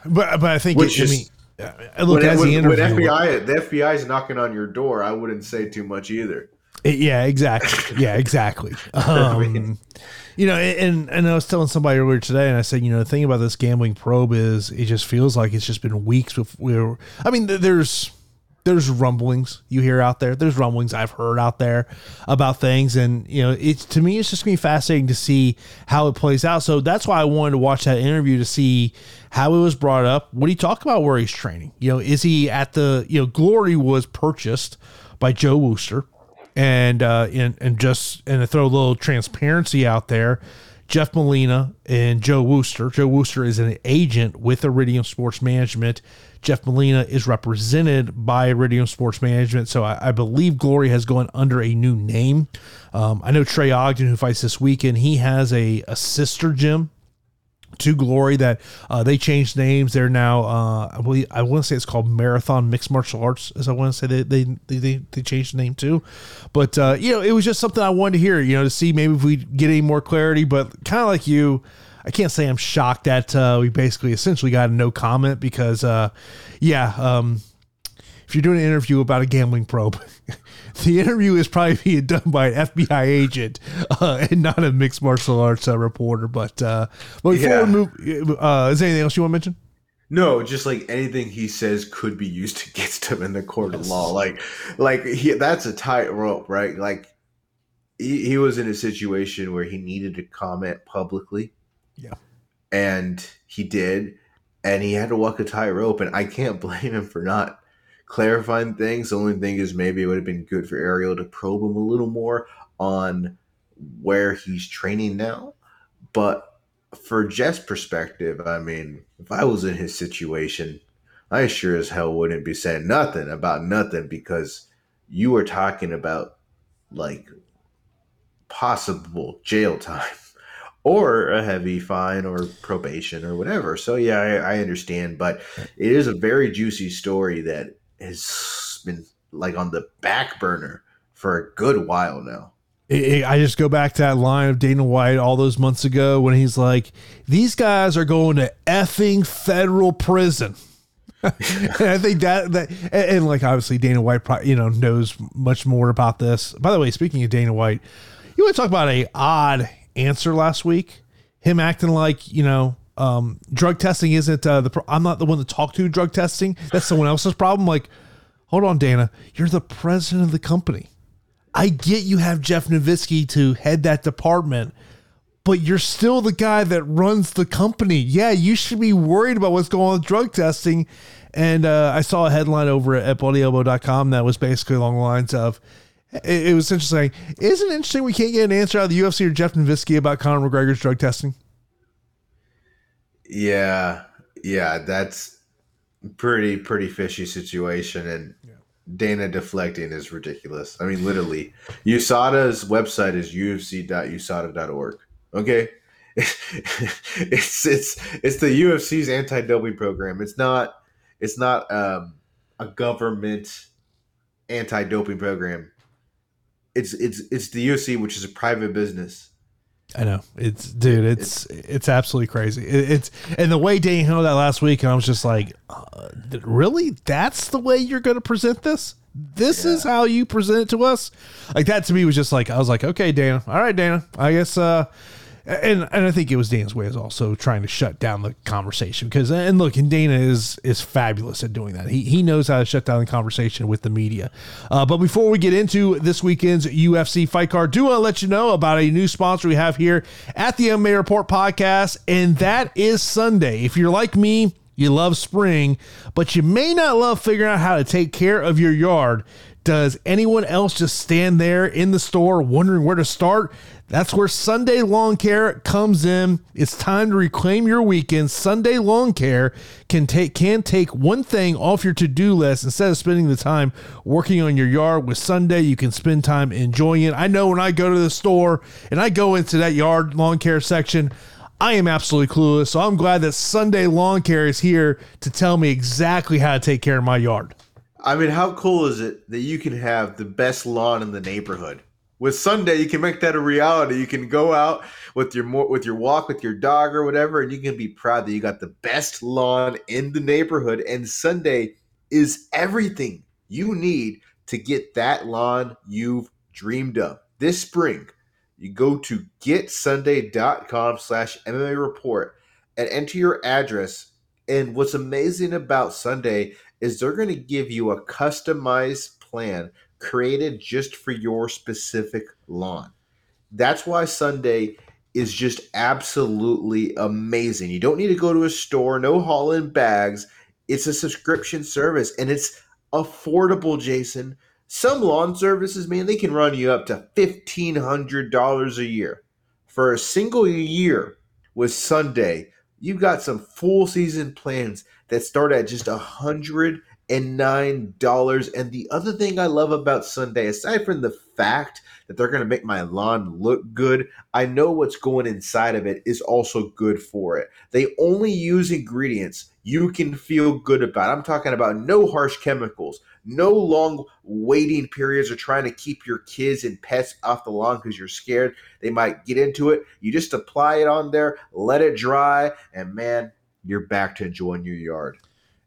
But but I think Which it, I is- mean, uh, look when, as when, the when. FBI the FBI is knocking on your door, I wouldn't say too much either. Yeah, exactly. Yeah, exactly. Um, you know, and and I was telling somebody earlier today, and I said, you know, the thing about this gambling probe is it just feels like it's just been weeks before. I mean, there's there's rumblings you hear out there. There's rumblings I've heard out there about things, and you know, it's to me, it's just gonna be fascinating to see how it plays out. So that's why I wanted to watch that interview to see how it was brought up. What do he talk about where he's training? You know, is he at the you know Glory was purchased by Joe Wooster and uh, and and just and to throw a little transparency out there, Jeff Molina and Joe Wooster. Joe Wooster is an agent with Iridium Sports Management. Jeff Molina is represented by Iridium Sports Management. So I, I believe Glory has gone under a new name. Um, I know Trey Ogden, who fights this weekend, he has a, a sister gym to Glory that uh, they changed names. They're now, uh, I believe, I want to say it's called Marathon Mixed Martial Arts, as I want to say they they they, they, changed the name too. But uh, you know, it was just something I wanted to hear. You know, to see maybe if we get any more clarity. But kind of like you. I can't say I'm shocked that uh, we basically essentially got a no comment because, uh, yeah, um, if you're doing an interview about a gambling probe, the interview is probably being done by an FBI agent uh, and not a mixed martial arts uh, reporter. But uh, but before Yeah. we move, uh, is there anything else you want to mention? No, just like anything he says could be used against him in the court of law. Like, like he, that's a tightrope, right? Like, he, he was in a situation where he needed to comment publicly. Yeah. And he did. And he had to walk a tightrope. And I can't blame him for not clarifying things. The only thing is maybe it would have been good for Ariel to probe him a little more on where he's training now. But for Jeff's perspective, I mean, if I was in his situation, I sure as hell wouldn't be saying nothing about nothing because you were talking about like possible jail time or a heavy fine or probation or whatever. So yeah, I, I understand, but it is a very juicy story that has been like on the back burner for a good while now. I just go back to that line of Dana White all those months ago when he's like, "These guys are going to effing federal prison." and I think that that and, and, like obviously Dana White, you know, knows much more about this. By the way, speaking of Dana White, you want to talk about a odd answer last week? Him acting like you know. Um, drug testing isn't uh, the. Pro- I'm not the one to talk to drug testing. That's someone else's problem. Like, hold on, Dana. You're the president of the company. I get you have Jeff Novitzky to head that department, but you're still the guy that runs the company. Yeah, you should be worried about what's going on with drug testing. And uh, I saw a headline over at bloodyelbow.com that was basically along the lines of, it, was interesting. Isn't it interesting we can't get an answer out of the UFC or Jeff Novitzky about Conor McGregor's drug testing? Yeah, yeah, that's pretty pretty fishy situation, and Dana deflecting is ridiculous. I mean, literally, USADA's website is ufc.usada.org. Okay, it's it's it's the UFC's anti-doping program. It's not it's not um, a government anti-doping program. It's it's it's the UFC, which is a private business. I know it's dude. It's it's absolutely crazy. It, it's and the way Dane handled that last week, and I was just like, uh, really? That's the way you're going to present this? This is how you present it to us? Like that to me was just like I was like, okay, Dana. All right, Dana. I guess. uh and and I think it was Dana's way is also trying to shut down the conversation because and look, and Dana is is fabulous at doing that. He he knows how to shut down the conversation with the media. Uh, but before we get into this weekend's UFC fight card, do want to let you know about a new sponsor we have here at the MMA Report podcast, and that is Sunday. If you're like me, you love spring, but you may not love figuring out how to take care of your yard. Does anyone else just stand there in the store wondering where to start? That's where Sunday Lawn Care comes in. It's time to reclaim your weekend. Sunday Lawn Care can take can take one thing off your to-do list instead of spending the time working on your yard. With Sunday, you can spend time enjoying it. I know when I go to the store and I go into that yard lawn care section, I am absolutely clueless. So I'm glad that Sunday Lawn Care is here to tell me exactly how to take care of my yard. I mean, how cool is it that you can have the best lawn in the neighborhood? With Sunday, you can make that a reality. You can go out with your with your walk with your dog or whatever, and you can be proud that you got the best lawn in the neighborhood. And Sunday is everything you need to get that lawn you've dreamed of. This spring, you go to getsunday.com slash MMA report and enter your address. And what's amazing about Sunday is they're going to give you a customized plan created just for your specific lawn. That's why Sunday is just absolutely amazing. You don't need to go to a store, no haul in bags. It's a subscription service and it's affordable, Jason. Some lawn services, man, they can run you up to $1,500 a year. For a single year with Sunday, you've got some full season plans that start at just a hundred and nine dollars. And the other thing I love about Sunday, aside from the fact that they're going to make my lawn look good, I know what's going inside of it is also good for it. They only use ingredients you can feel good about. I'm talking about no harsh chemicals, no long waiting periods or trying to keep your kids and pets off the lawn because you're scared they might get into it. You just apply it on there, let it dry, and man, you're back to enjoying your yard.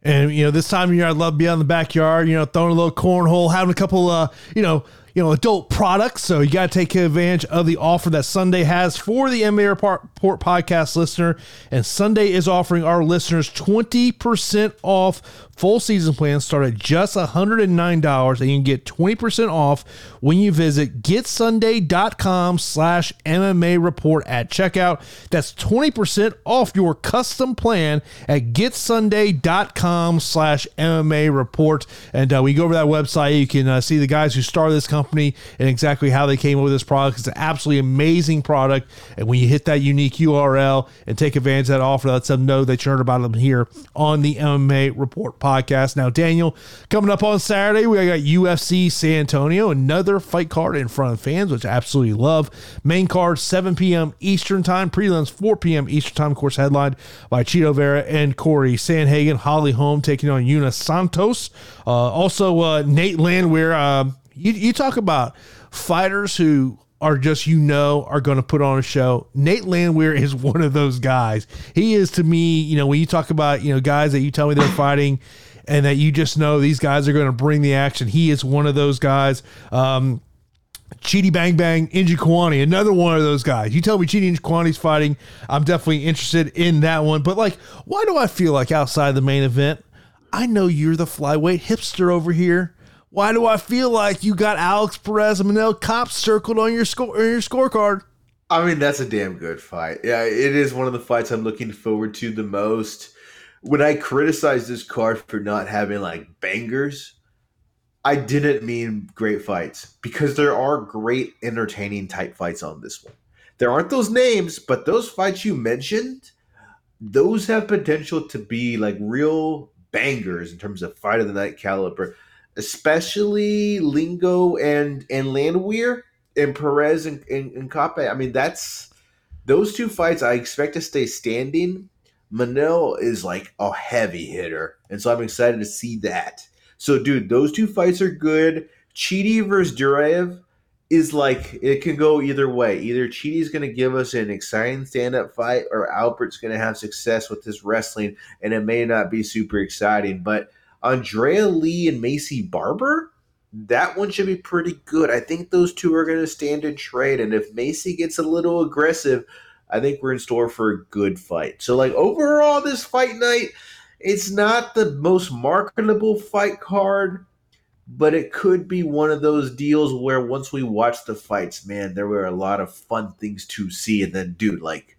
And you know, this time of year, I'd love to be in the backyard. You know, throwing a little cornhole, having a couple, uh, you know, you know, adult products. So you got to take advantage of the offer that Sunday has for the MMA Report podcast listener. And Sunday is offering our listeners 20% off full season plans start at just $109 and you can get 20% off when you visit getsunday.com slash MMA report at checkout. That's 20% off your custom plan at getsunday.com slash MMA report. And uh, we go over that website. You can uh, see the guys who started this company and exactly how they came up with this product. It's an absolutely amazing product. And when you hit that unique URL and take advantage of that offer, lets them know that you heard about them here on the MMA report podcast podcast. Now, Daniel, coming up on Saturday, we got UFC San Antonio, another fight card in front of fans, which I absolutely love. Main card, 7 p.m. Eastern Time, prelims, 4 p.m. Eastern Time, of course, headlined by Chito Vera and Corey Sandhagen. Holly Holm taking on Yana Santos. Uh, also, uh, Nate Landwehr. Uh, you, you talk about fighters who are just you know are going to put on a show. Nate Landwehr is one of those guys. He is to me, you know, when you talk about you know guys that you tell me they're fighting, and that you just know these guys are going to bring the action. He is one of those guys. Um, Chidi Bang Bang, Njokuani, another one of those guys. You tell me Chidi Kwani's fighting, I'm definitely interested in that one. But like, why do I feel like outside the main event, I know you're the flyweight hipster over here. Why do I feel like you got Alex Perez and Manel Kape circled on your score on your scorecard? I mean, that's a damn good fight. Yeah, it is one of the fights I'm looking forward to the most. When I criticize this card for not having like bangers, I didn't mean great fights because there are great entertaining type fights on this one. There aren't those names, but those fights you mentioned, those have potential to be like real bangers in terms of fight of the night caliber especially Lingo and and Landwehr and Perez and, and, and. I mean, that's those two fights I expect to stay standing. Manel is like a heavy hitter, and so I'm excited to see that. So, dude, those two fights are good. Chidi versus Duraev is like it can go either way. Either Chidi's going to give us an exciting stand-up fight, or Albert's going to have success with his wrestling, and it may not be super exciting. But Andrea Lee and Maycee Barber, that one should be pretty good. I think those two are going to stand in trade. And if Maycee gets a little aggressive, I think we're in store for a good fight. So, like, overall, this fight night, it's not the most marketable fight card, but it could be one of those deals where once we watch the fights, man, there were a lot of fun things to see. And then, dude, like,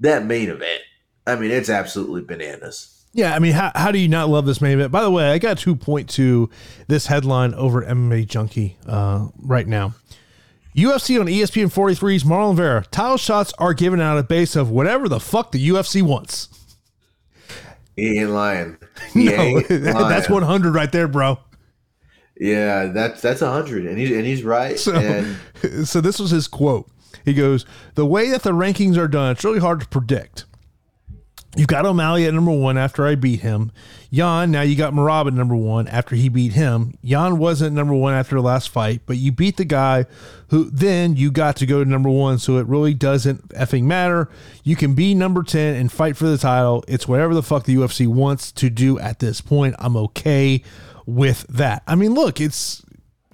that main event, I mean, it's absolutely bananas. Yeah, I mean, how, how do you not love this main event? By the way, I got to point to this headline over MMA Junkie uh, right now. UFC on ESPN 43's Marlon Vera. Title shots are given out at base of whatever the fuck the UFC wants. He ain't lying. He No, ain't that's lying. 100 right there, bro. Yeah, that's that's a hundred, and he's and he's right. So, and so this was his quote. He goes, "The way that the rankings are done, it's really hard to predict. You've got O'Malley at number one after I beat him. Yan, now you got Merab at number one after he beat him. Yan wasn't number one after the last fight, but you beat the guy who then you got to go to number one, so it really doesn't effing matter. You can be number 10 and fight for the title. It's whatever the fuck the UFC wants to do at this point. I'm okay with that. I mean, look, it's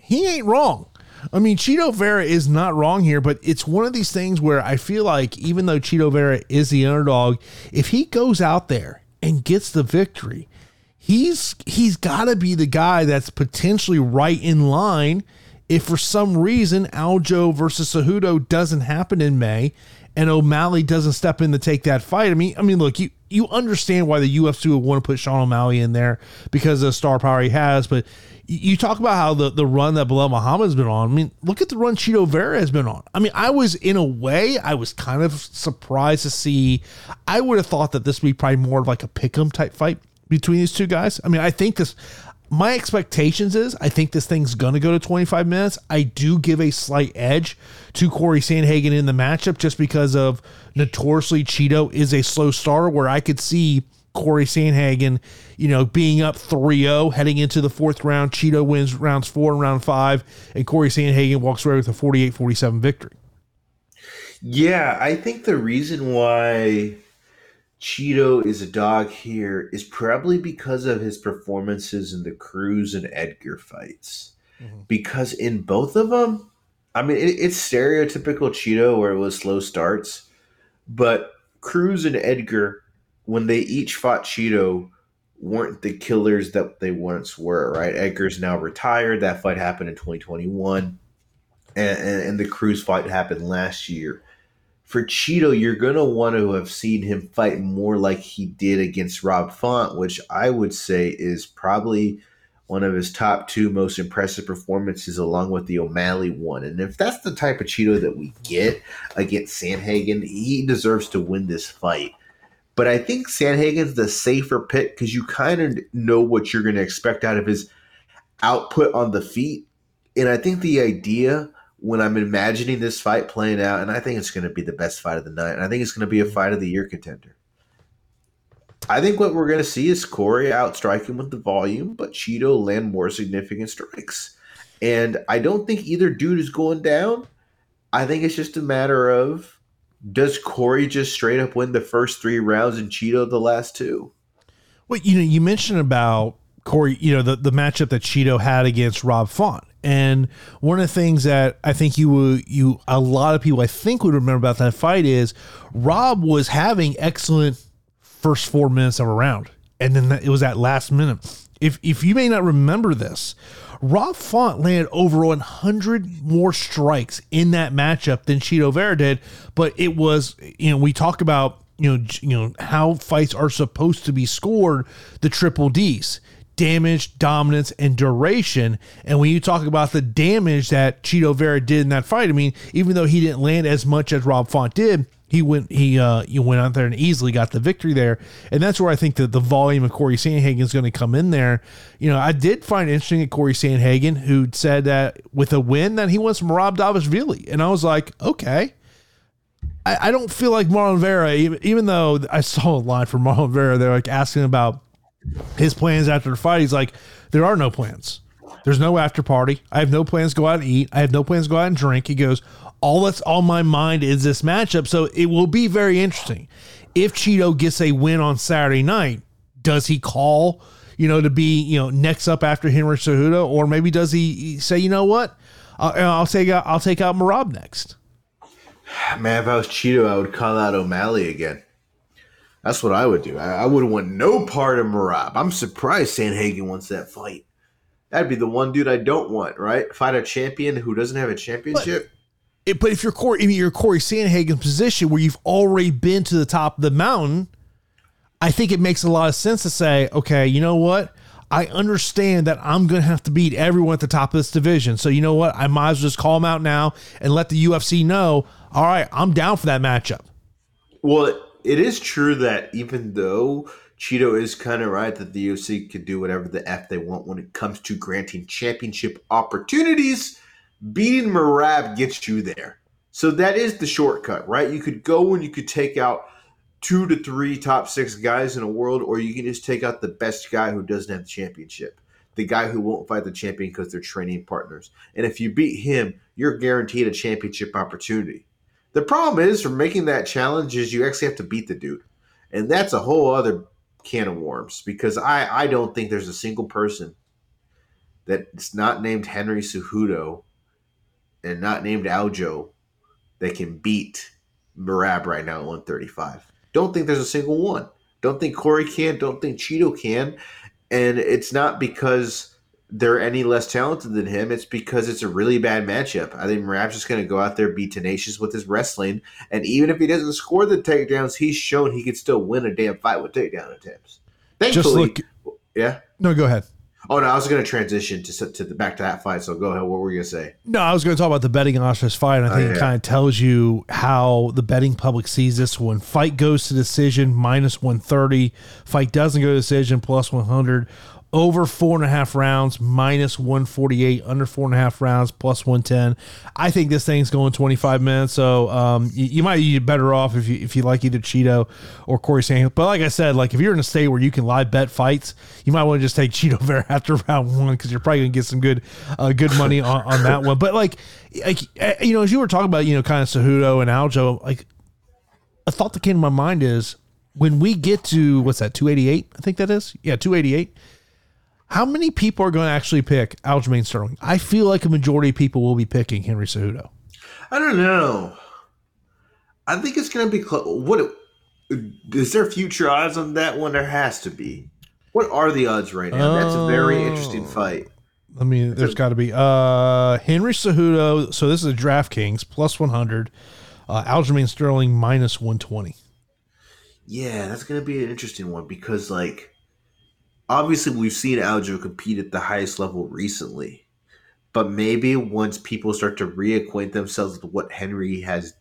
he ain't wrong. I mean, Chito Vera is not wrong here, but it's one of these things where I feel like even though Chito Vera is the underdog, if he goes out there and gets the victory, he's he's got to be the guy that's potentially right in line if for some reason Aljo versus Cejudo doesn't happen in May and O'Malley doesn't step in to take that fight. I mean, I mean, look, you you understand why the UFC would want to put Sean O'Malley in there because of the star power he has, but you talk about how the, the run that Belal Muhammad's been on. I mean, look at the run Chito Vera has been on. I mean, I was in a way, I was kind of surprised to see. I would have thought that this would be probably more of like a pick'em type fight between these two guys. I mean, I think this. My expectations is I think this thing's gonna go to 25 minutes. I do give a slight edge to Corey Sandhagen in the matchup just because of notoriously Chito is a slow starter where I could see Corey Sandhagen, you know, being up 3-0 heading into the fourth round. Chito wins rounds four and round five, and Corey Sandhagen walks away with a 48-47 victory. yeah, I think the reason why Chito is a dog here is probably because of his performances in the Cruz and Edgar fights. Mhm. Because in both of them, I mean, it, it's stereotypical Chito where it was slow starts, but Cruz and Edgar, when they each fought Chito, weren't the killers that they once were, right? Edgar's now retired. That fight happened in 2021. And, and, and the Cruz fight happened last year for Chito, you're going to want to have seen him fight more like he did against Rob Font, which I would say is probably one of his top two most impressive performances, along with the O'Malley one. And if that's the type of Chito that we get against Sandhagen, he deserves to win this fight. But I think Sandhagen's the safer pick because you kind of know what you're going to expect out of his output on the feet. And I think the idea when I'm imagining this fight playing out, and I think it's going to be the best fight of the night, and I think it's going to be a mm-hmm. fight of the year contender. I think what we're going to see is Corey outstriking with the volume, but Chito land more significant strikes. And I don't think either dude is going down. I think it's just a matter of does Corey just straight up win the first three rounds and Chito the last two? Well, you know, you mentioned about Corey, you know, the, the matchup that Chito had against Rob Font. And one of the things that I think you would, you, a lot of people I think would remember about that fight is Rob was having excellent first four minutes of a round. And then it was that last minute. If, if you may not remember this, Rob Font landed over 100 more strikes in that matchup than Chito Vera did. But it was, you know, we talk about, you know, you know how fights are supposed to be scored, the triple D's damage, dominance, and duration. And when you talk about the damage that Chito Vera did in that fight, I mean, even though he didn't land as much as Rob Font did, he went he uh you went out there and easily got the victory there. And that's where I think that the volume of Corey Sandhagen is going to come in there. You know, I did find interesting that Corey Sandhagen who said that with a win that he wants from Rob Dvalishvili. And I was like, okay. I, I don't feel like Marlon Vera, even, even though I saw a line from Marlon Vera, they're like asking about his plans after the fight. He's like, there are no plans. There's no after party. I have no plans to go out and eat. I have no plans to go out and drink. He goes, all that's on my mind is this matchup. So it will be very interesting. If Chito gets a win on Saturday night, does he call, you know, to be, you know, next up after Henry Cejudo, or maybe does he say, you know what, I'll, uh, I'll take out, I'll take out Merab next. Man, if I was Chito, I would call out O'Malley again. That's what I would do. I, I would want no part of Merab. I'm surprised Sandhagen wants that fight. That'd be the one dude I don't want, right? Fight a champion who doesn't have a championship. It, but if you're Corey, I mean, you're Corey Sandhagen's position where you've already been to the top of the mountain, I think it makes a lot of sense to say, okay, you know what? I understand that I'm going to have to beat everyone at the top of this division. So you know what? I might as well just call them out now and let the UFC know. All right, I'm down for that matchup. Well, it is true that even though Chito is kind of right that the UFC can do whatever the f they want when it comes to granting championship opportunities, beating Merab gets you there. So that is the shortcut, right? You could go and you could take out two to three top six guys in a world, or you can just take out the best guy who doesn't have the championship, the guy who won't fight the champion because they're training partners. And if you beat him, you're guaranteed a championship opportunity. The problem is for making that challenge is you actually have to beat the dude. And that's a whole other can of worms because I, I don't think there's a single person that's not named Henry Cejudo and not named Aljo that can beat Merab right now at 135. Don't think there's a single one. Don't think Corey can. Don't think Chito can. And it's not because they're any less talented than him. It's because it's a really bad matchup. I think Merab's just going to go out there, be tenacious with his wrestling. And even if he doesn't score the takedowns, he's shown he can still win a damn fight with takedown attempts. Thankfully, Just look. yeah. No, go ahead. Oh no, I was going to transition to to the back to that fight. So go ahead. What were you going to say? No, I was going to talk about the betting on this fight. And I oh, think Oh, it kind of tells you how the betting public sees this one. Fight goes to decision minus 130. Fight doesn't go to decision plus 100. Over four and a half rounds minus 148. Under four and a half rounds plus 110. I think this thing's going 25 minutes. So um, you, you might be better off if you if you like either Chito or Corey Sanders. But like I said, like if you're in a state where you can live bet fights, you might want to just take Chito Vera after round one because you're probably gonna get some good uh, good money on, on that one. But like, like eh, you know, as you were talking about, you know, kind of Cejudo and Aljo, like a thought that came to my mind is when we get to what's that 288? I think that is yeah 288. How many people are going to actually pick Aljamain Sterling? I feel like a majority of people will be picking Henry Cejudo. I don't know. I think it's going to be close. What is there future odds on that one? There has to be. What are the odds right now? That's a very interesting Oh. fight. I mean, there's got to be uh Henry Cejudo. So this is a DraftKings plus 100. Uh, Aljamain Sterling minus 120. Yeah, that's going to be an interesting one because, like, obviously we've seen Aljo compete at the highest level recently, but maybe once people start to reacquaint themselves with what Henry has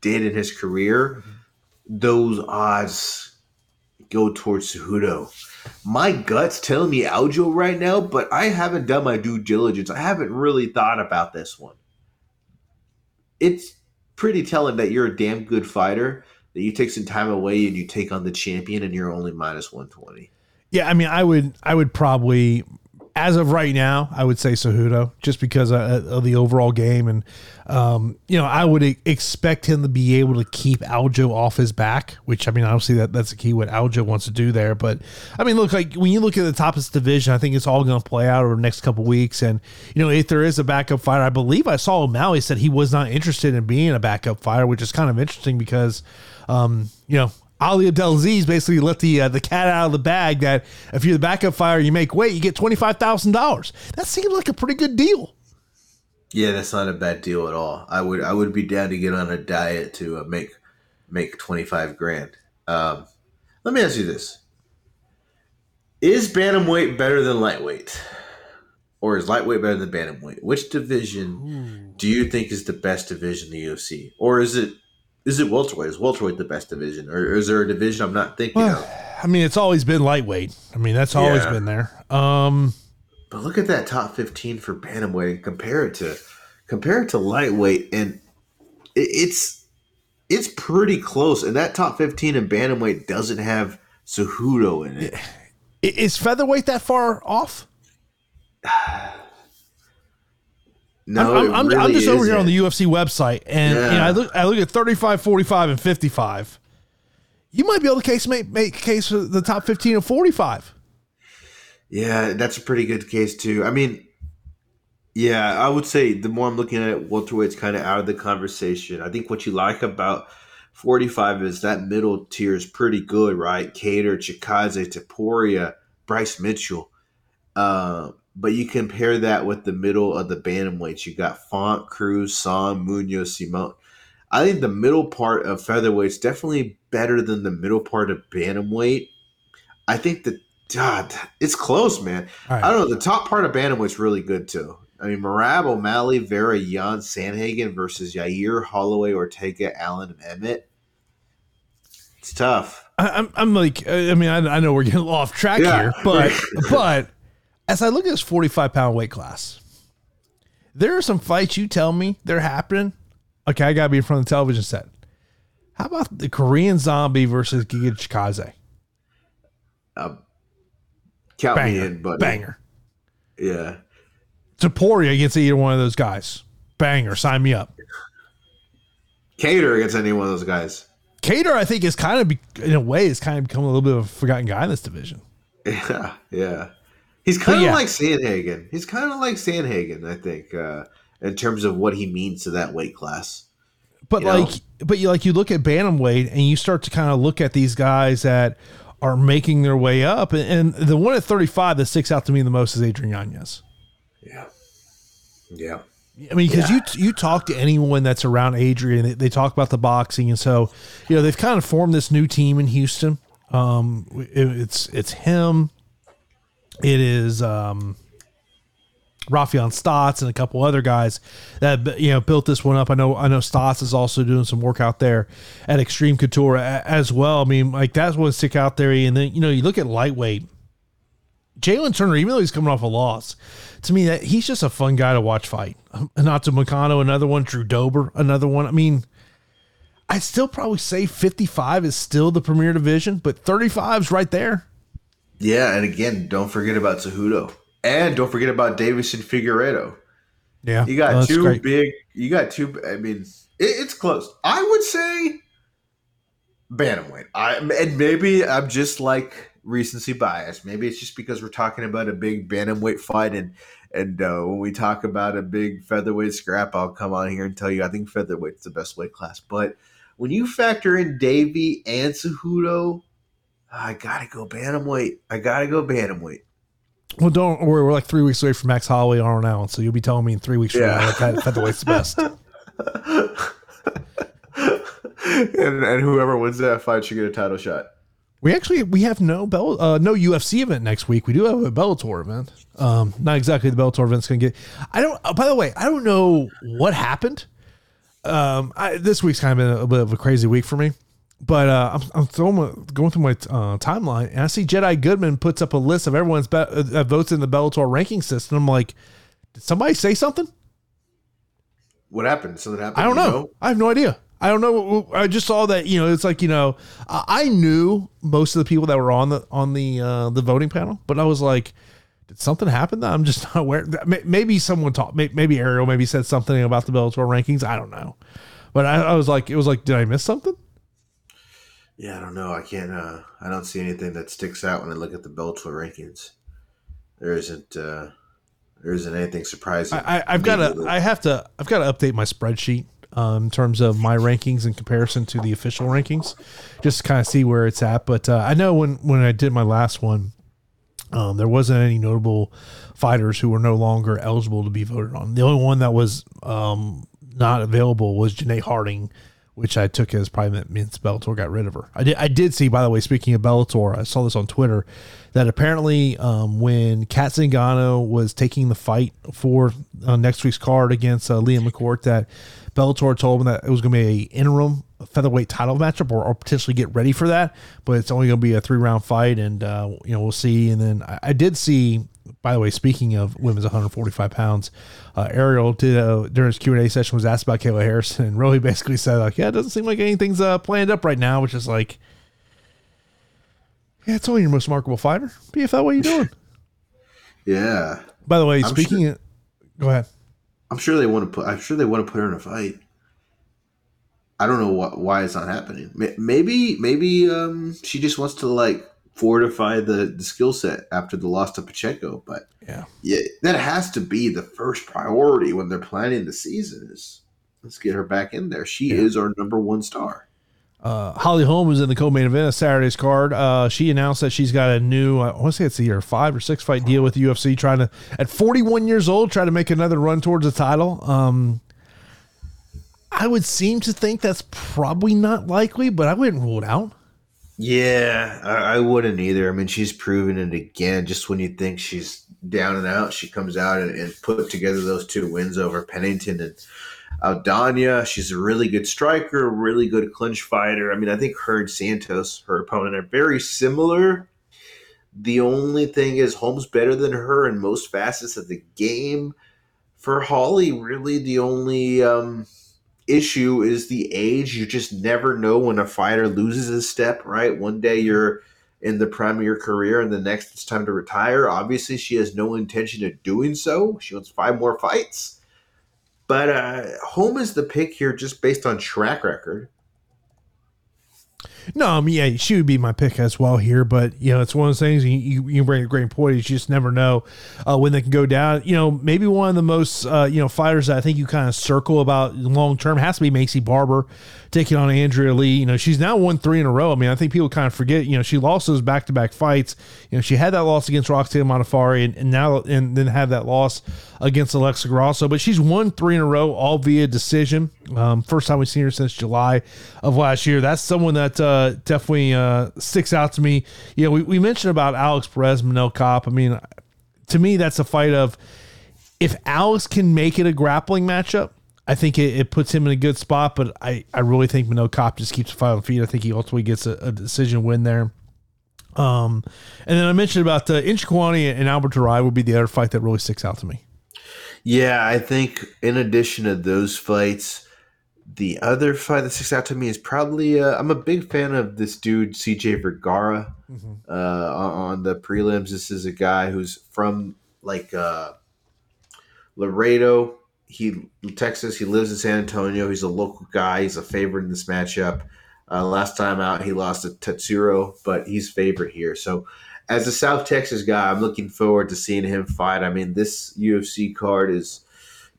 did in his career, mm-hmm. those odds go towards Cejudo. My gut's telling me Aljo right now, but I haven't done my due diligence. I haven't really thought about this one. It's pretty telling that you're a damn good fighter that you take some time away and you take on the champion and you're only minus 120. Yeah, I mean, I would, I would probably, as of right now, I would say Cejudo, just because of, of the overall game, and um, you know, I would expect him to be able to keep Aljo off his back, which I mean, obviously that that's the key what Aljo wants to do there. But I mean, look, like when you look at the top of this division, I think it's all going to play out over the next couple weeks, and you know, if there is a backup fighter, I believe I saw O'Malley said he was not interested in being a backup fighter, which is kind of interesting because, um, you know. Ali Abdelaziz basically let the uh, the cat out of the bag that if you're the backup fighter, you make weight, you get twenty five thousand dollars. That seems like a pretty good deal. Yeah, that's not a bad deal at all. I would I would be down to get on a diet to uh, make make 25 grand. Um, let me ask you this. Is bantamweight better than lightweight? Or is lightweight better than bantamweight? Which division do you think is the best division in the UFC? Or is it is it welterweight? Is welterweight the best division? Or is there a division I'm not thinking of? I mean, it's always been lightweight. I mean, that's always Yeah. been there. Um, But look at that top fifteen for bantamweight compare it to compare it to lightweight, and it, it's it's pretty close. And that top fifteen in bantamweight doesn't have Cejudo in it. Is featherweight that far off? No, I'm, I'm, I'm really just over here on the UFC website, and you know, I look I look at 35, 45, and 55. You might be able to case make make case for the top 15 and 45. Yeah, that's a pretty good case too. I mean, yeah, I would say the more I'm looking at it, welterweight's kind of out of the conversation. I think what you like about 45 is that middle tier is pretty good, right? Kattar, Chikadze, Topuria, Bryce Mitchell. Uh, but you compare that with the middle of the bantamweights. You got Font, Cruz, Son, Munoz, Simón. I think the middle part of featherweight's definitely better than the middle part of bantamweight. I think the God, it's close, man. Right. I don't know. The top part of bantamweight's really good too. I mean, Merab, O'Malley, Vera, Yan, Sandhagen versus Yair, Holloway, Ortega, Allen, and Emmett. It's tough. I, I'm, I'm like, I mean, I, I know we're getting off track Yeah. here, but, but as I look at this 45 pound weight class, there are some fights you tell me they're happening. Okay, I gotta be in front of the television set. How about the Korean Zombie versus Giga Chikadze? Uh, count me Banger, in, buddy. banger. Yeah. Topuria against either one of those guys. Banger. Sign me up. Kattar against any one of those guys. Kattar, I think, is kind of, be, in a way, is kind of become a little bit of a forgotten guy in this division. Yeah, yeah. He's kind of yeah. like Sandhagen. He's kind of like Sandhagen, I think, uh, in terms of what he means to that weight class. But You know? like, but you like you look at bantamweight and you start to kind of look at these guys that are making their way up, and, and the one at 35 that sticks out to me the most is Adrian Yanez. Yeah. Yeah. I mean, because you you talk to anyone that's around Adrian, they, they talk about the boxing, and so you know they've kind of formed this new team in Houston. Um, it- it's it's him, it is um, Rafion Stotts and a couple other guys that you know built this one up. I know I know Stotts is also doing some work out there at Extreme Couture as well. I mean, like that's what stick out there. And then you know you look at lightweight. Jalen Turner, even though he's coming off a loss, to me that he's just a fun guy to watch fight. Anato Moicano, another one. Drew Dober, another one. I mean, I'd still probably say 55 is still the premier division, but 35 is right there. Yeah, and again, don't forget about Cejudo. And don't forget about Deiveson Figueiredo. Yeah, You got Oh, two great. big. You got two. I mean, it, it's close. I would say bantamweight. I and maybe I'm just like recency bias. Maybe it's just because we're talking about a big bantamweight fight, and and uh, when we talk about a big featherweight scrap, I'll come on here and tell you I think featherweight's the best weight class. But when you factor in Davy and Cejudo, I gotta go bantamweight. I gotta go bantamweight. Well, don't worry. We're like three weeks away from Max Holloway Arnold Allen, so you'll be telling me in three weeks from Yeah. now that featherweight's the best. and, and whoever wins that fight should get a title shot. We actually we have no Bell uh, no UFC event next week. We do have a Bellator event. Um, not exactly the Bellator event's going to get. I don't. Uh, by the way, I don't know what happened. Um, I, this week's kind of been a, bit of a crazy week for me. But uh, I'm, I'm my, going through my uh, timeline, and I see Jedi Goodman puts up a list of everyone's be- uh, votes in the Bellator ranking system. I'm like, did somebody say something? What happened? Something happened. I don't you know. I have no idea. I don't know. I just saw that you know it's like you know I I knew most of the people that were on the on the uh, the voting panel, but I was like, did something happen that I'm just not aware? Maybe someone talked. Maybe Ariel maybe said something about the Bellator rankings. I don't know, but I, I was like, it was like, did I miss something? Yeah, I don't know. I can't. Uh, I don't see anything that sticks out when I look at the Bellator rankings. There isn't. Uh, there isn't anything surprising. I, I I've got to. I have to I've got to update my spreadsheet um, in terms of my rankings in comparison to the official rankings, just to kind of see where it's at. But uh, I know when when I did my last one, um, there wasn't any notable fighters who were no longer eligible to be voted on. The only one that was um, not available was Janay Harding, which I took as probably meant means Bellator got rid of her. I did I did see by the way. Speaking of Bellator, I saw this on Twitter that apparently um, when Cat Zingano was taking the fight for uh, next week's card against uh, Leah McCourt, that Bellator told him that it was going to be a interim featherweight title matchup or, or potentially get ready for that, but it's only going to be a three round fight, and uh, you know we'll see. And then I, I did see. By the way, speaking of women's 145 pounds, uh, Ariel did uh, during his Q and A session was asked about Kayla Harrison, and really basically said like, "Yeah, it doesn't seem like anything's uh, planned up right now," which is like, yeah, it's only your most remarkable fighter. PFL, what are you doing? yeah, By the way, I'm speaking, of, go ahead. I'm sure they want to put. I'm sure they want to put her in a fight. I don't know wh- why it's not happening. Maybe, maybe um, she just wants to like fortify the, the skill set after the loss to Pacheco. But Yeah. yeah, that has to be the first priority when they're planning the season. Is let's get her back in there. She is our number one star. Uh, Holly Holm was in the co-main event of Saturday's card. Uh, she announced that she's got a new, I want to say it's either five or six fight deal with the UFC, trying to, at 41 years old, try to make another run towards the title. Um, I would seem to think that's probably not likely, but I wouldn't rule it out. Yeah, I, I wouldn't either. I mean, she's proven it again. Just when you think she's down and out, she comes out and, and put together those two wins over Pennington and Aldana. She's a really good striker, really good clinch fighter. I mean, I think her and Santos, her opponent, are very similar. The only thing is, Holmes better than her in most facets of the game. For Holly, really, the only um, issue is the age. You just never know when a fighter loses a step, right? One day you're in the prime of your career, and the next it's time to retire. Obviously, she has no intention of doing so. She wants five more fights. But uh, Holm is the pick here just based on track record. No, I mean, yeah, she would be my pick as well here. But you know, it's one of those things. You, you, bring a great point. You just never know uh, when they can go down. You know, maybe one of the most uh, you know fighters that I think you kind of circle about long term has to be Maycee Barber taking on Andrea Lee. You know, she's now won three in a row. I mean, I think people kind of forget. You know, she lost those back to back fights. You know, she had that loss against Roxanne Modafferi, and, and now and then had that loss against Alexa Grasso. But she's won three in a row, all via decision. Um, first time we've seen her since July of last year. That's someone that uh, definitely uh, sticks out to me. You know, we, we mentioned about Alex Perez, Manel Kape. I mean, to me, that's a fight of if Alex can make it a grappling matchup, I think it, it, puts him in a good spot, but I, I really think Manel Kape just keeps the fight on feet. I think he ultimately gets a, a decision win there. Um, and then I mentioned about the uh, Njokuani and Albert Duraev would be the other fight that really sticks out to me. Yeah, I think in addition to those fights, the other fight that sticks out to me is probably uh, I'm a big fan of this dude CJ Vergara mm-hmm. uh, on the prelims. This is a guy who's from like uh, Laredo, he Texas. He lives in San Antonio. He's a local guy. He's a favorite in this matchup. Uh, last time out, he lost to Tatsuro, but he's favorite here. So, as a South Texas guy, I'm looking forward to seeing him fight. I mean, this UFC card is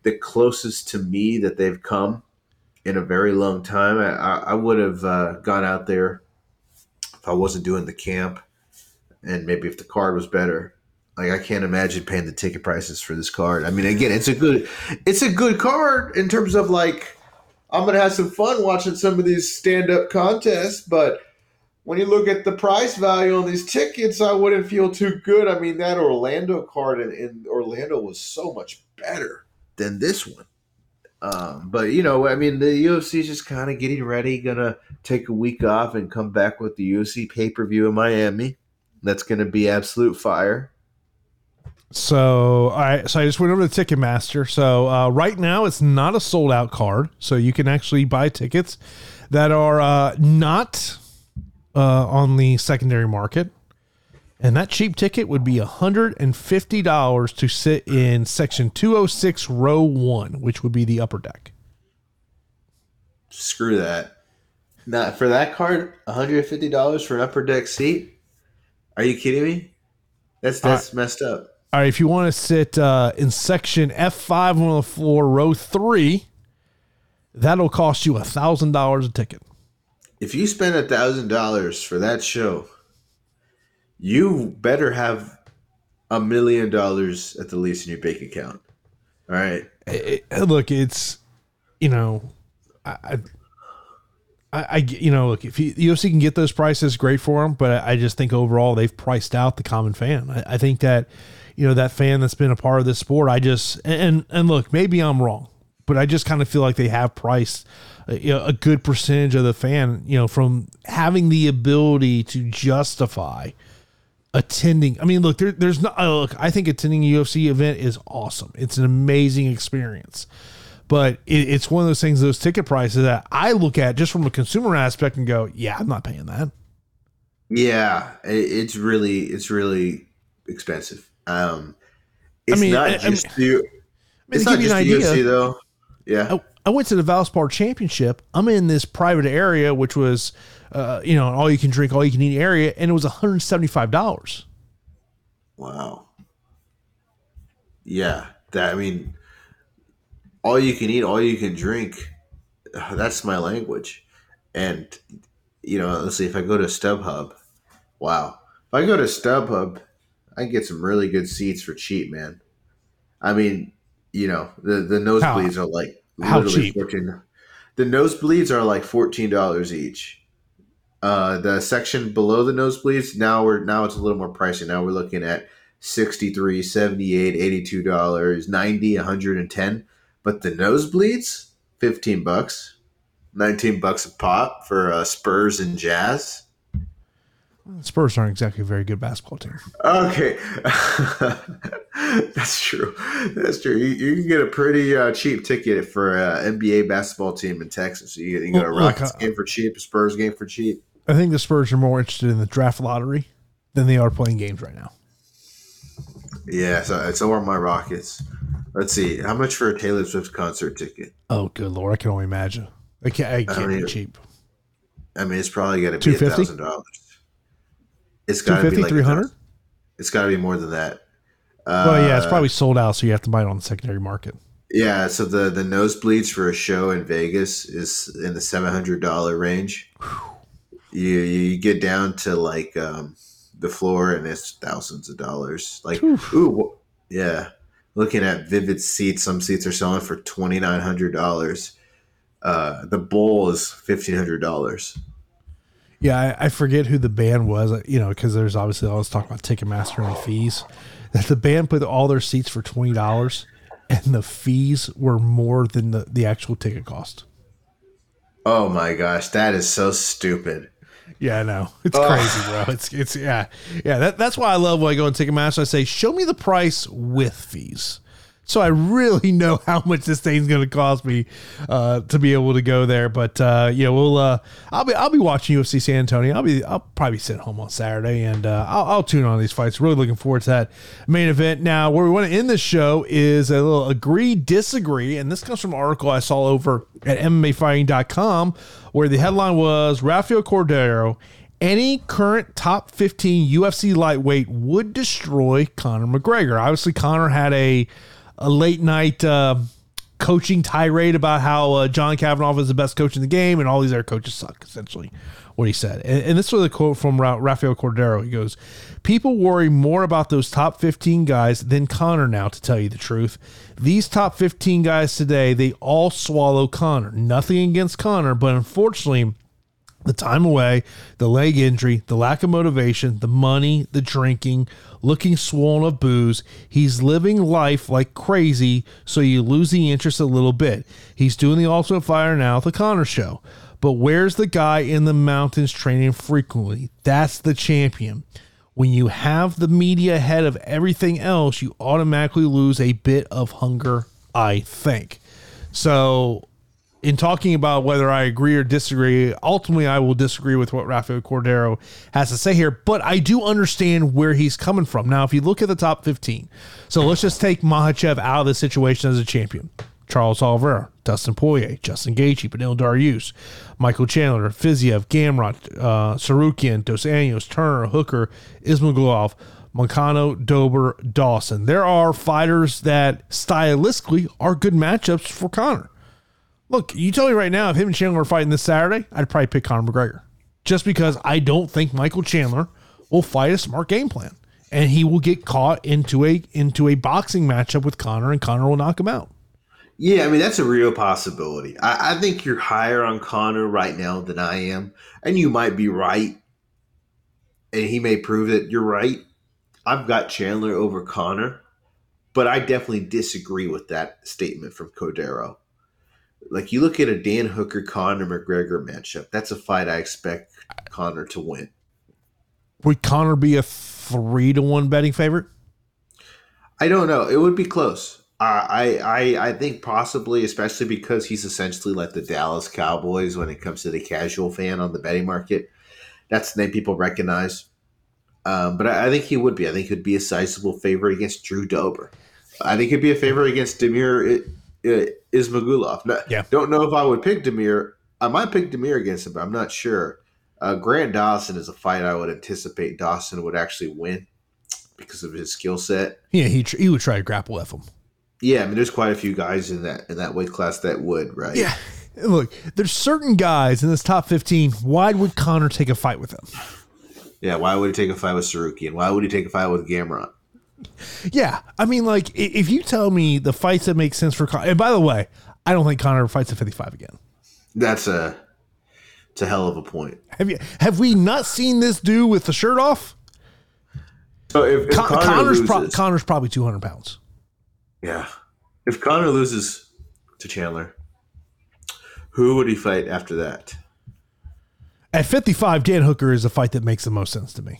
the closest to me that they've come in a very long time. I, I would have uh, gone out there if I wasn't doing the camp, and maybe if the card was better. Like I can't imagine paying the ticket prices for this card. I mean, again, it's a good, it's a good card in terms of like I'm gonna have some fun watching some of these stand up contests, but when you look at the price value on these tickets, I wouldn't feel too good. I mean, that Orlando card in, in Orlando was so much better than this one. Um, but you know, I mean, the UFC is just kind of getting ready, gonna take a week off and come back with the UFC pay per view in Miami. That's gonna be absolute fire. So I so I just went over to Ticketmaster. So uh, right now it's not a sold out card, so you can actually buy tickets that are uh, not uh, on the secondary market. And that cheap ticket would be $150 to sit in section 206, row one, which would be the upper deck. Screw that. Not for that card, $150 for an upper deck seat? Are you kidding me? That's that's messed up. All right, if you want to sit uh, in section F5 on the floor, row three, that'll cost you a thousand dollars a ticket. If you spend a thousand dollars for that show, you better have a million dollars at the least in your bank account. All right. It, it, look, it's you know, I, I, I, you know, look if you, UFC can get those prices, great for them. But I, just think overall they've priced out the common fan. I, I think that you know that fan that's been a part of this sport. I just and and look, maybe I'm wrong, but I just kind of feel like they have priced a, you know, a good percentage of the fan, you know, from having the ability to justify attending. I mean, look, there, there's not. Uh, look, I think attending a UFC event is awesome. It's an amazing experience, but it, it's one of those things. Those ticket prices that I look at just from a consumer aspect and go, yeah, I'm not paying that. Yeah, it's really it's really expensive. Um, it's I mean, not I, just I mean, the, it's not just the idea, UFC though. Yeah. I, I, went to the Valspar Championship. I'm in this private area, which was, uh, you know, all you can drink, all you can eat area, and it was $175. Wow. Yeah, that I mean, all you can eat, all you can drink. That's my language, and you know, let's see. If I go to StubHub, wow. If I go to StubHub I get some really good seats for cheap, man. I mean, you know, the the nosebleeds how, are like literally fourteen. The nosebleeds are like fourteen dollars each. Uh, the section below the nosebleeds now we're now it's a little more pricey. Now we're looking at 63 78 82 dollars 90 110 but the nosebleeds 15 bucks. 19 bucks a pop for uh, spurs and jazz. Spurs aren't exactly a very good basketball team. okay. That's true. That's true. You, you can get a pretty uh, cheap ticket for an nba basketball team in texas. You, you can get a Well, look, rockets uh, game for cheap a spurs game for cheap I think the Spurs are more interested in the draft lottery than they are playing games right now. yeah so, so are my rockets let's see how much for a taylor swift concert ticket Oh, good lord! I can only imagine. I can't. I can't don't be cheap. I mean, it's probably going to be a thousand dollars. It's got to be like 300 It's got to be more than that. Uh, Well, yeah, it's probably sold out, so you have to buy it on the secondary market. yeah. So the the nosebleeds for a show in Vegas is in the seven hundred dollar range. You you get down to like um, the floor, and it's thousands of dollars. Like ooh, wh- yeah. Looking at Vivid seats, some seats are selling for twenty nine hundred dollars. Uh, the bowl is fifteen hundred dollars. Yeah, I, I forget who the band was, uh, you know, because there's obviously all this talk about Ticketmaster and fees. That the band put all their seats for twenty dollars, and the fees were more than the, the actual ticket cost. Oh my gosh, that is so stupid. Yeah, I know. It's crazy, bro. It's it's yeah. Yeah, that, that's why I love when I go on Ticketmaster. I say, show me the price with fees. So I really know how much this thing's gonna cost me uh, to be able to go there. But uh, yeah, we'll uh, I'll be I'll be watching UFC San Antonio. I'll be I'll probably sit home on Saturday and uh, I'll, I'll tune on these fights. Really looking forward to that main event. Now, where we want to end the show is a little agree disagree, and this comes from an article I saw over at MMAfighting.com where the headline was Rafael Cordeiro. Any current top 15 UFC lightweight would destroy Conor McGregor. Obviously, Conor had a a late night uh, coaching tirade about how uh, John Kavanagh is the best coach in the game and all these other coaches suck, essentially, what he said. And, and this was a quote from Ra- Rafael Cordeiro. He goes, People worry more about those top 15 guys than Conor now, to tell you the truth. These top 15 guys today, they all swallow Conor. Nothing against Conor, but unfortunately, the time away, the leg injury, the lack of motivation, the money, the drinking, looking swollen of booze. He's living life like crazy, so you lose the interest a little bit. He's doing the Ultimate Fighter now, the Conor Show. But where's the guy in the mountains training frequently? That's the champion. When you have the media ahead of everything else, you automatically lose a bit of hunger, I think. So in talking about whether I agree or disagree, ultimately I will disagree with what Rafael Cordeiro has to say here, but I do understand where he's coming from. Now, if you look at the top 15, so let's just take Makhachev out of the situation as a champion. Charles Oliveira, Dustin Poirier, Justin Gaethje, Beneil Dariush, Michael Chandler, Fiziev, Gamrot, uh, Tsarukyan, Dos Anjos, Turner, Hooker, Ismagulov, Moicano, Dober, Dawson. There are fighters that stylistically are good matchups for Conor. Look, you tell me right now, if him and Chandler are fighting this Saturday, I'd probably pick Conor McGregor. Just because I don't think Michael Chandler will fight a smart game plan. And he will get caught into a into a boxing matchup with Conor and Conor will knock him out. Yeah, I mean that's a real possibility. I, I think you're higher on Conor right now than I am, and you might be right, and he may prove that you're right. I've got Chandler over Conor, but I definitely disagree with that statement from Cordeiro. Like you look at a Dan Hooker Conor McGregor matchup, that's a fight I expect Conor to win. Would Conor be a three to one betting favorite? I don't know. It would be close. I, I I think possibly, especially because he's essentially like the Dallas Cowboys when it comes to the casual fan on the betting market. That's the name people recognize. Um, but I, I think he would be. I think he'd be a sizable favorite against Drew Dober. I think he'd be a favorite against Damir I- I- Ismagulov. No, Yeah. Don't know if I would pick Damir. I might pick Damir against him, but I'm not sure. Uh, Grant Dawson is a fight I would anticipate Dawson would actually win because of his skill set. Yeah, he tr- he would try to grapple with him. Yeah, I mean, there's quite a few guys in that in that weight class that would, right? Yeah. Look, there's certain guys in this top 15. Why would Conor take a fight with them? yeah. Why would he take a fight with Saruki, and why would he take a fight with Gamrot? Yeah, I mean, like if you tell me the fights that make sense for Conor, and by the way, I don't think Conor fights at 55 again. That's a It's a hell of a point. Have you have we not seen this dude with the shirt off? So if, if Con- Conor Conor's, loses, pro- Conor's probably two hundred pounds. yeah, if Conor loses to Chandler, who would he fight after that? At fifty five, Dan Hooker is a fight that makes the most sense to me.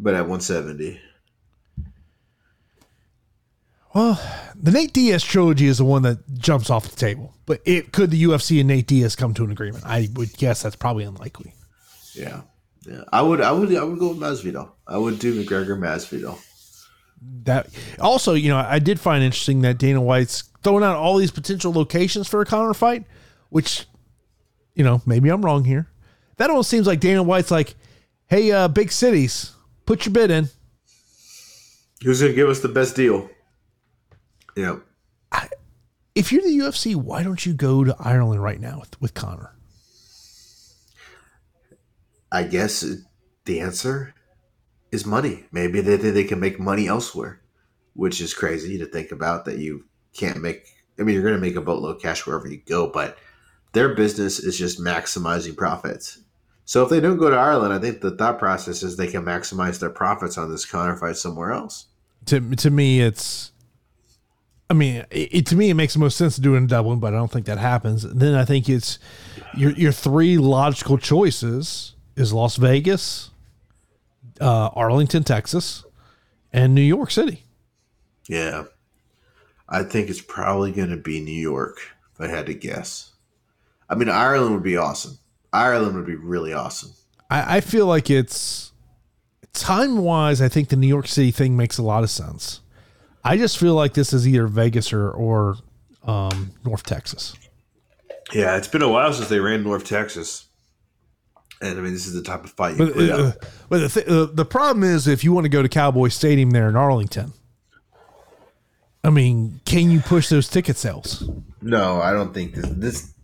But at 170, Well, the Nate Diaz trilogy is the one that jumps off the table. But it could the UFC and Nate Diaz come to an agreement? I would guess that's probably unlikely. yeah, yeah, I would, I would, I would go with Masvidal. I would do McGregor Masvidal. That also, you know, I did find interesting that Dana White's throwing out all these potential locations for a Conor fight, which, you know, maybe I'm wrong here. That almost seems like Dana White's like, hey, uh, big cities, put your bid in. Who's gonna give us the best deal? Yeah, If you're the UFC, why don't you go to Ireland right now with, with Conor? I guess the answer is money. Maybe they think they can make money elsewhere, which is crazy to think about that you can't make. I mean, you're going to make a boatload of cash wherever you go, but their business is just maximizing profits. So if they don't go to Ireland, I think the thought process is they can maximize their profits on this Conor fight somewhere else. To, to me, it's. I mean, it, it- to me, it makes the most sense to do it in Dublin, but I don't think that happens. Then I think it's your your three logical choices is Las Vegas, uh, Arlington, Texas, and New York City. Yeah. I think it's probably going to be New York, if I had to guess. I mean, Ireland would be awesome. Ireland would be really awesome. I, I feel like it's time wise. I think the New York City thing makes a lot of sense. I just feel like this is either Vegas or or um, North Texas. Yeah, it's been a while since they ran North Texas. And I mean, this is the type of fight you But, put uh, but the, th- uh, the problem is if you want to go to Cowboy Stadium there in Arlington, I mean, can you push those ticket sales? No, I don't think this. This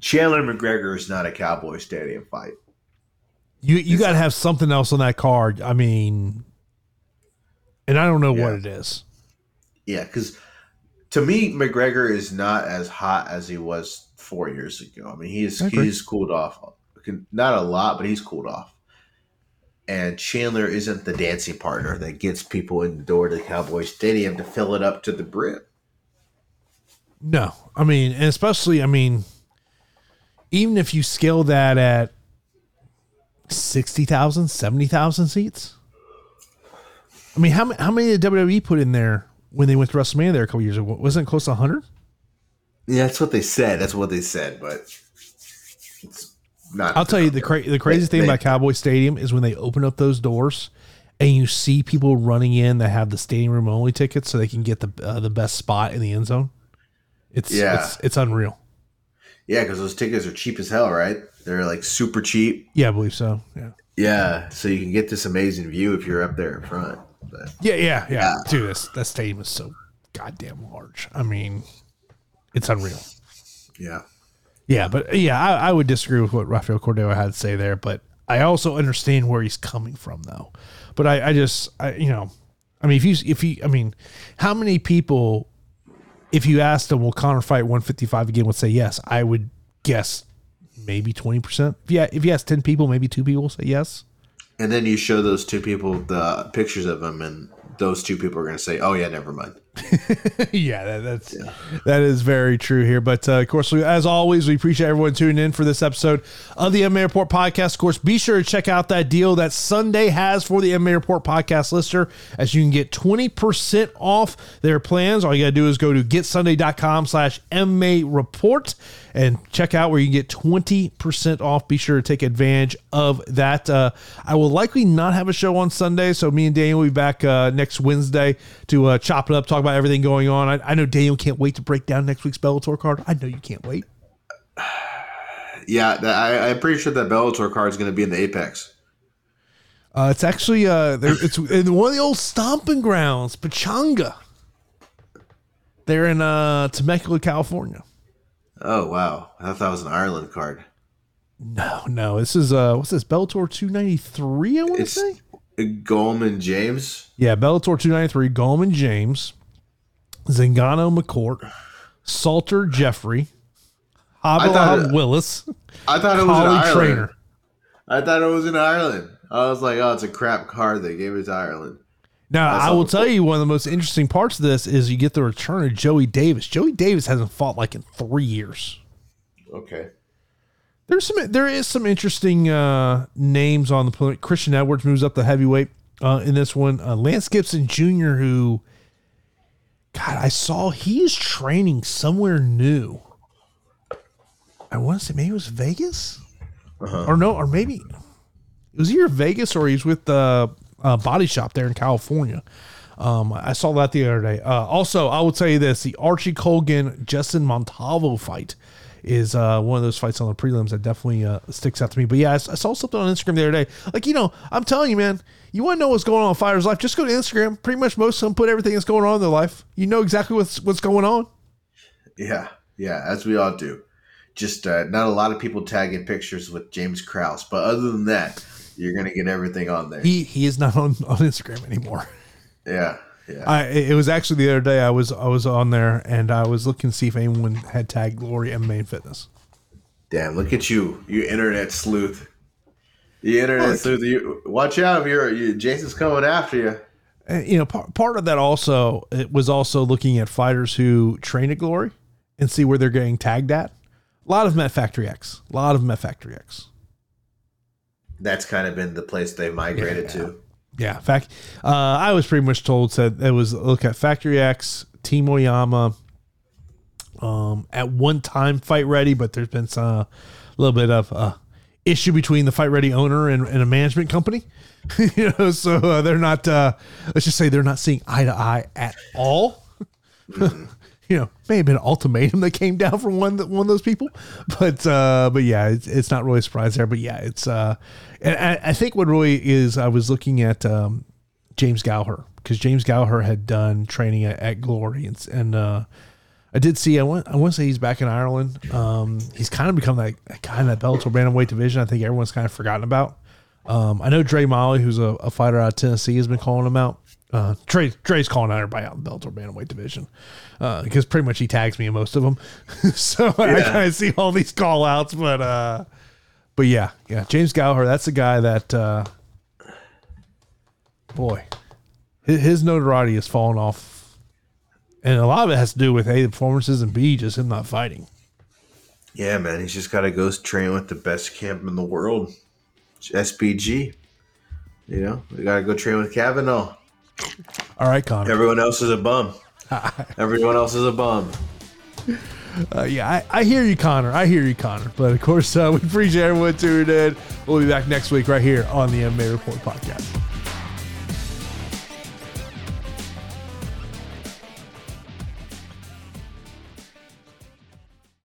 Chandler McGregor is not a Cowboy Stadium fight. You you got to have something else on that card. I mean, and I don't know what it is. Yeah, because to me, McGregor is not as hot as he was four years ago. I mean, he's he's cooled off, not a lot, but he's cooled off. And Chandler isn't the dancing partner that gets people in the door to the Cowboy Stadium to fill it up to the brim. No, I mean, and especially, I mean, even if you scale that at 60,000, 70,000 seats. I mean, how, how many did WWE put in there when they went to WrestleMania there a couple years ago? Wasn't it close to 100? Yeah, that's what they said. That's what they said, but it's not. I'll tell you the cra- the crazy thing they- about Cowboy Stadium is when they open up those doors and you see people running in that have the stadium room only tickets so they can get the uh, the best spot in the end zone. It's Yeah. it's, it's unreal. Yeah, because those tickets are cheap as hell, right? They're like super cheap. Yeah, I believe so. Yeah. Yeah, so you can get this amazing view if you're up there in front. But Yeah, yeah, yeah. Yeah. Dude, this that stadium is so goddamn large. I mean, it's unreal. yeah, Yeah, but yeah, I, I would disagree with what Rafael Cordeiro had to say there, but I also understand where he's coming from though. But I, I just I you know, I mean if you if you I mean, how many people if you asked them will Conor fight 155 again would say yes, I would guess maybe 20%. Yeah, if you ask 10 people, maybe two people say yes. And then you show those two people the pictures of them, and those two people are going to say, "Oh yeah, never mind." Yeah, that, that's that is very true here. But uh, of course, we, as always, we appreciate everyone tuning in for this episode of the MMA Report podcast. Of course, be sure to check out that deal that Sunday has for the MMA Report podcast lister, as you can get twenty percent off their plans. All you gotta do is go to getsunday.com/slash MA report and check out where you can get 20% off. Be sure to take advantage of that. Uh, I will likely not have a show on Sunday, so me and Daniel will be back uh, next Wednesday to uh, chop it up, talk about everything going on. I, I know Daniel can't wait to break down next week's Bellator card. I know you can't wait. Yeah, that, I, I'm pretty sure that Bellator card is going to be in the Apex. Uh, it's actually uh, there, it's in one of the old stomping grounds, Pechanga. They're in uh, Temecula, California. Oh wow, I thought that was an Ireland card. No, no, this is uh, what's this Bellator 293? I want to say. Goldman James. Yeah, Bellator 293, Goldman James, Zingano McCourt, Salter Jeffrey, I thought- Willis. I thought it was in collie Ireland. trainer. I thought it was in Ireland. I was like, oh, it's a crap card. They gave it to Ireland. Now, I will tell you one of the most interesting parts of this is you get the return of Joey Davis. Joey Davis hasn't fought like in three years. Okay. There's some there is some interesting uh, names on the planet. Christian Edwards moves up the heavyweight uh, in this one. Uh, Lance Gibson Jr., who God, I saw he is training somewhere new. I want to say maybe it was Vegas, or no, or maybe it was either Vegas or he's with the uh, Body Shop there in California. Um, I saw that the other day. Uh, also, I will tell you this: the Archie Colgan Justin Montalvo fight is uh, one of those fights on the prelims that definitely uh, sticks out to me. But yeah, I, I saw something on Instagram the other day. Like you know, I'm telling you, man, you want to know what's going on in fighter's life? Just go to Instagram. Pretty much most of them put everything that's going on in their life. You know exactly what's what's going on. Yeah, yeah, as we all do. Just uh, not a lot of people tagging pictures with James Krause, but other than that, you're gonna get everything on there. He he is not on, on Instagram anymore. Yeah, yeah. I it was actually the other day I was I was on there and I was looking to see if anyone had tagged Glory MMA and Fitness. Damn, look at you, you internet sleuth. You internet Look. sleuth. You watch out, if you're you, Jason's coming after you. And, you know, part, part of that also it was also looking at fighters who train at Glory and see where they're getting tagged at. A lot of them at Factory X. A lot of them at Factory X. That's kind of been the place they migrated to. Yeah, fact. Uh, I was pretty much told said it was look at Factory X, Team Oyama. Um, at one time, Fight Ready, but there's been some a little bit of uh, issue between the Fight Ready owner and, and a management company. you know, so uh, they're not. Uh, let's just say they're not seeing eye to eye at all. you know, may have been an ultimatum that came down from one one of those people, but uh, but yeah, it's, it's not really a surprise there. But yeah, it's uh, and I, I think what really is, I was looking at um, James Gallagher because James Gallagher had done training at, at Glory and and uh, I did see I want I want to say he's back in Ireland. Um, he's kind of become that, kind of in that Bellator bantamweight division. I think everyone's kind of forgotten about. Um, I know Dre Molly, who's a, a fighter out of Tennessee, has been calling him out. Uh, Dre, Dre's calling out everybody out in the Bellator bantamweight division uh, because pretty much he tags me in most of them. so I kind of see all these call outs, but uh, but yeah, yeah, James Gallagher, that's the guy that uh, boy, his, his notoriety has fallen off, and a lot of it has to do with a the performances and b just him not fighting. Yeah, man, he's just got to go train with the best camp in the world, SBG. You know, we got to go train with Kavanagh. All right, Conor. Everyone else is a bum. Everyone else is a bum. Uh, yeah, I, I hear you, Conor. I hear you, Conor. But of course, uh, we appreciate everyone tuning in. We'll be back next week right here on the MMA Report podcast.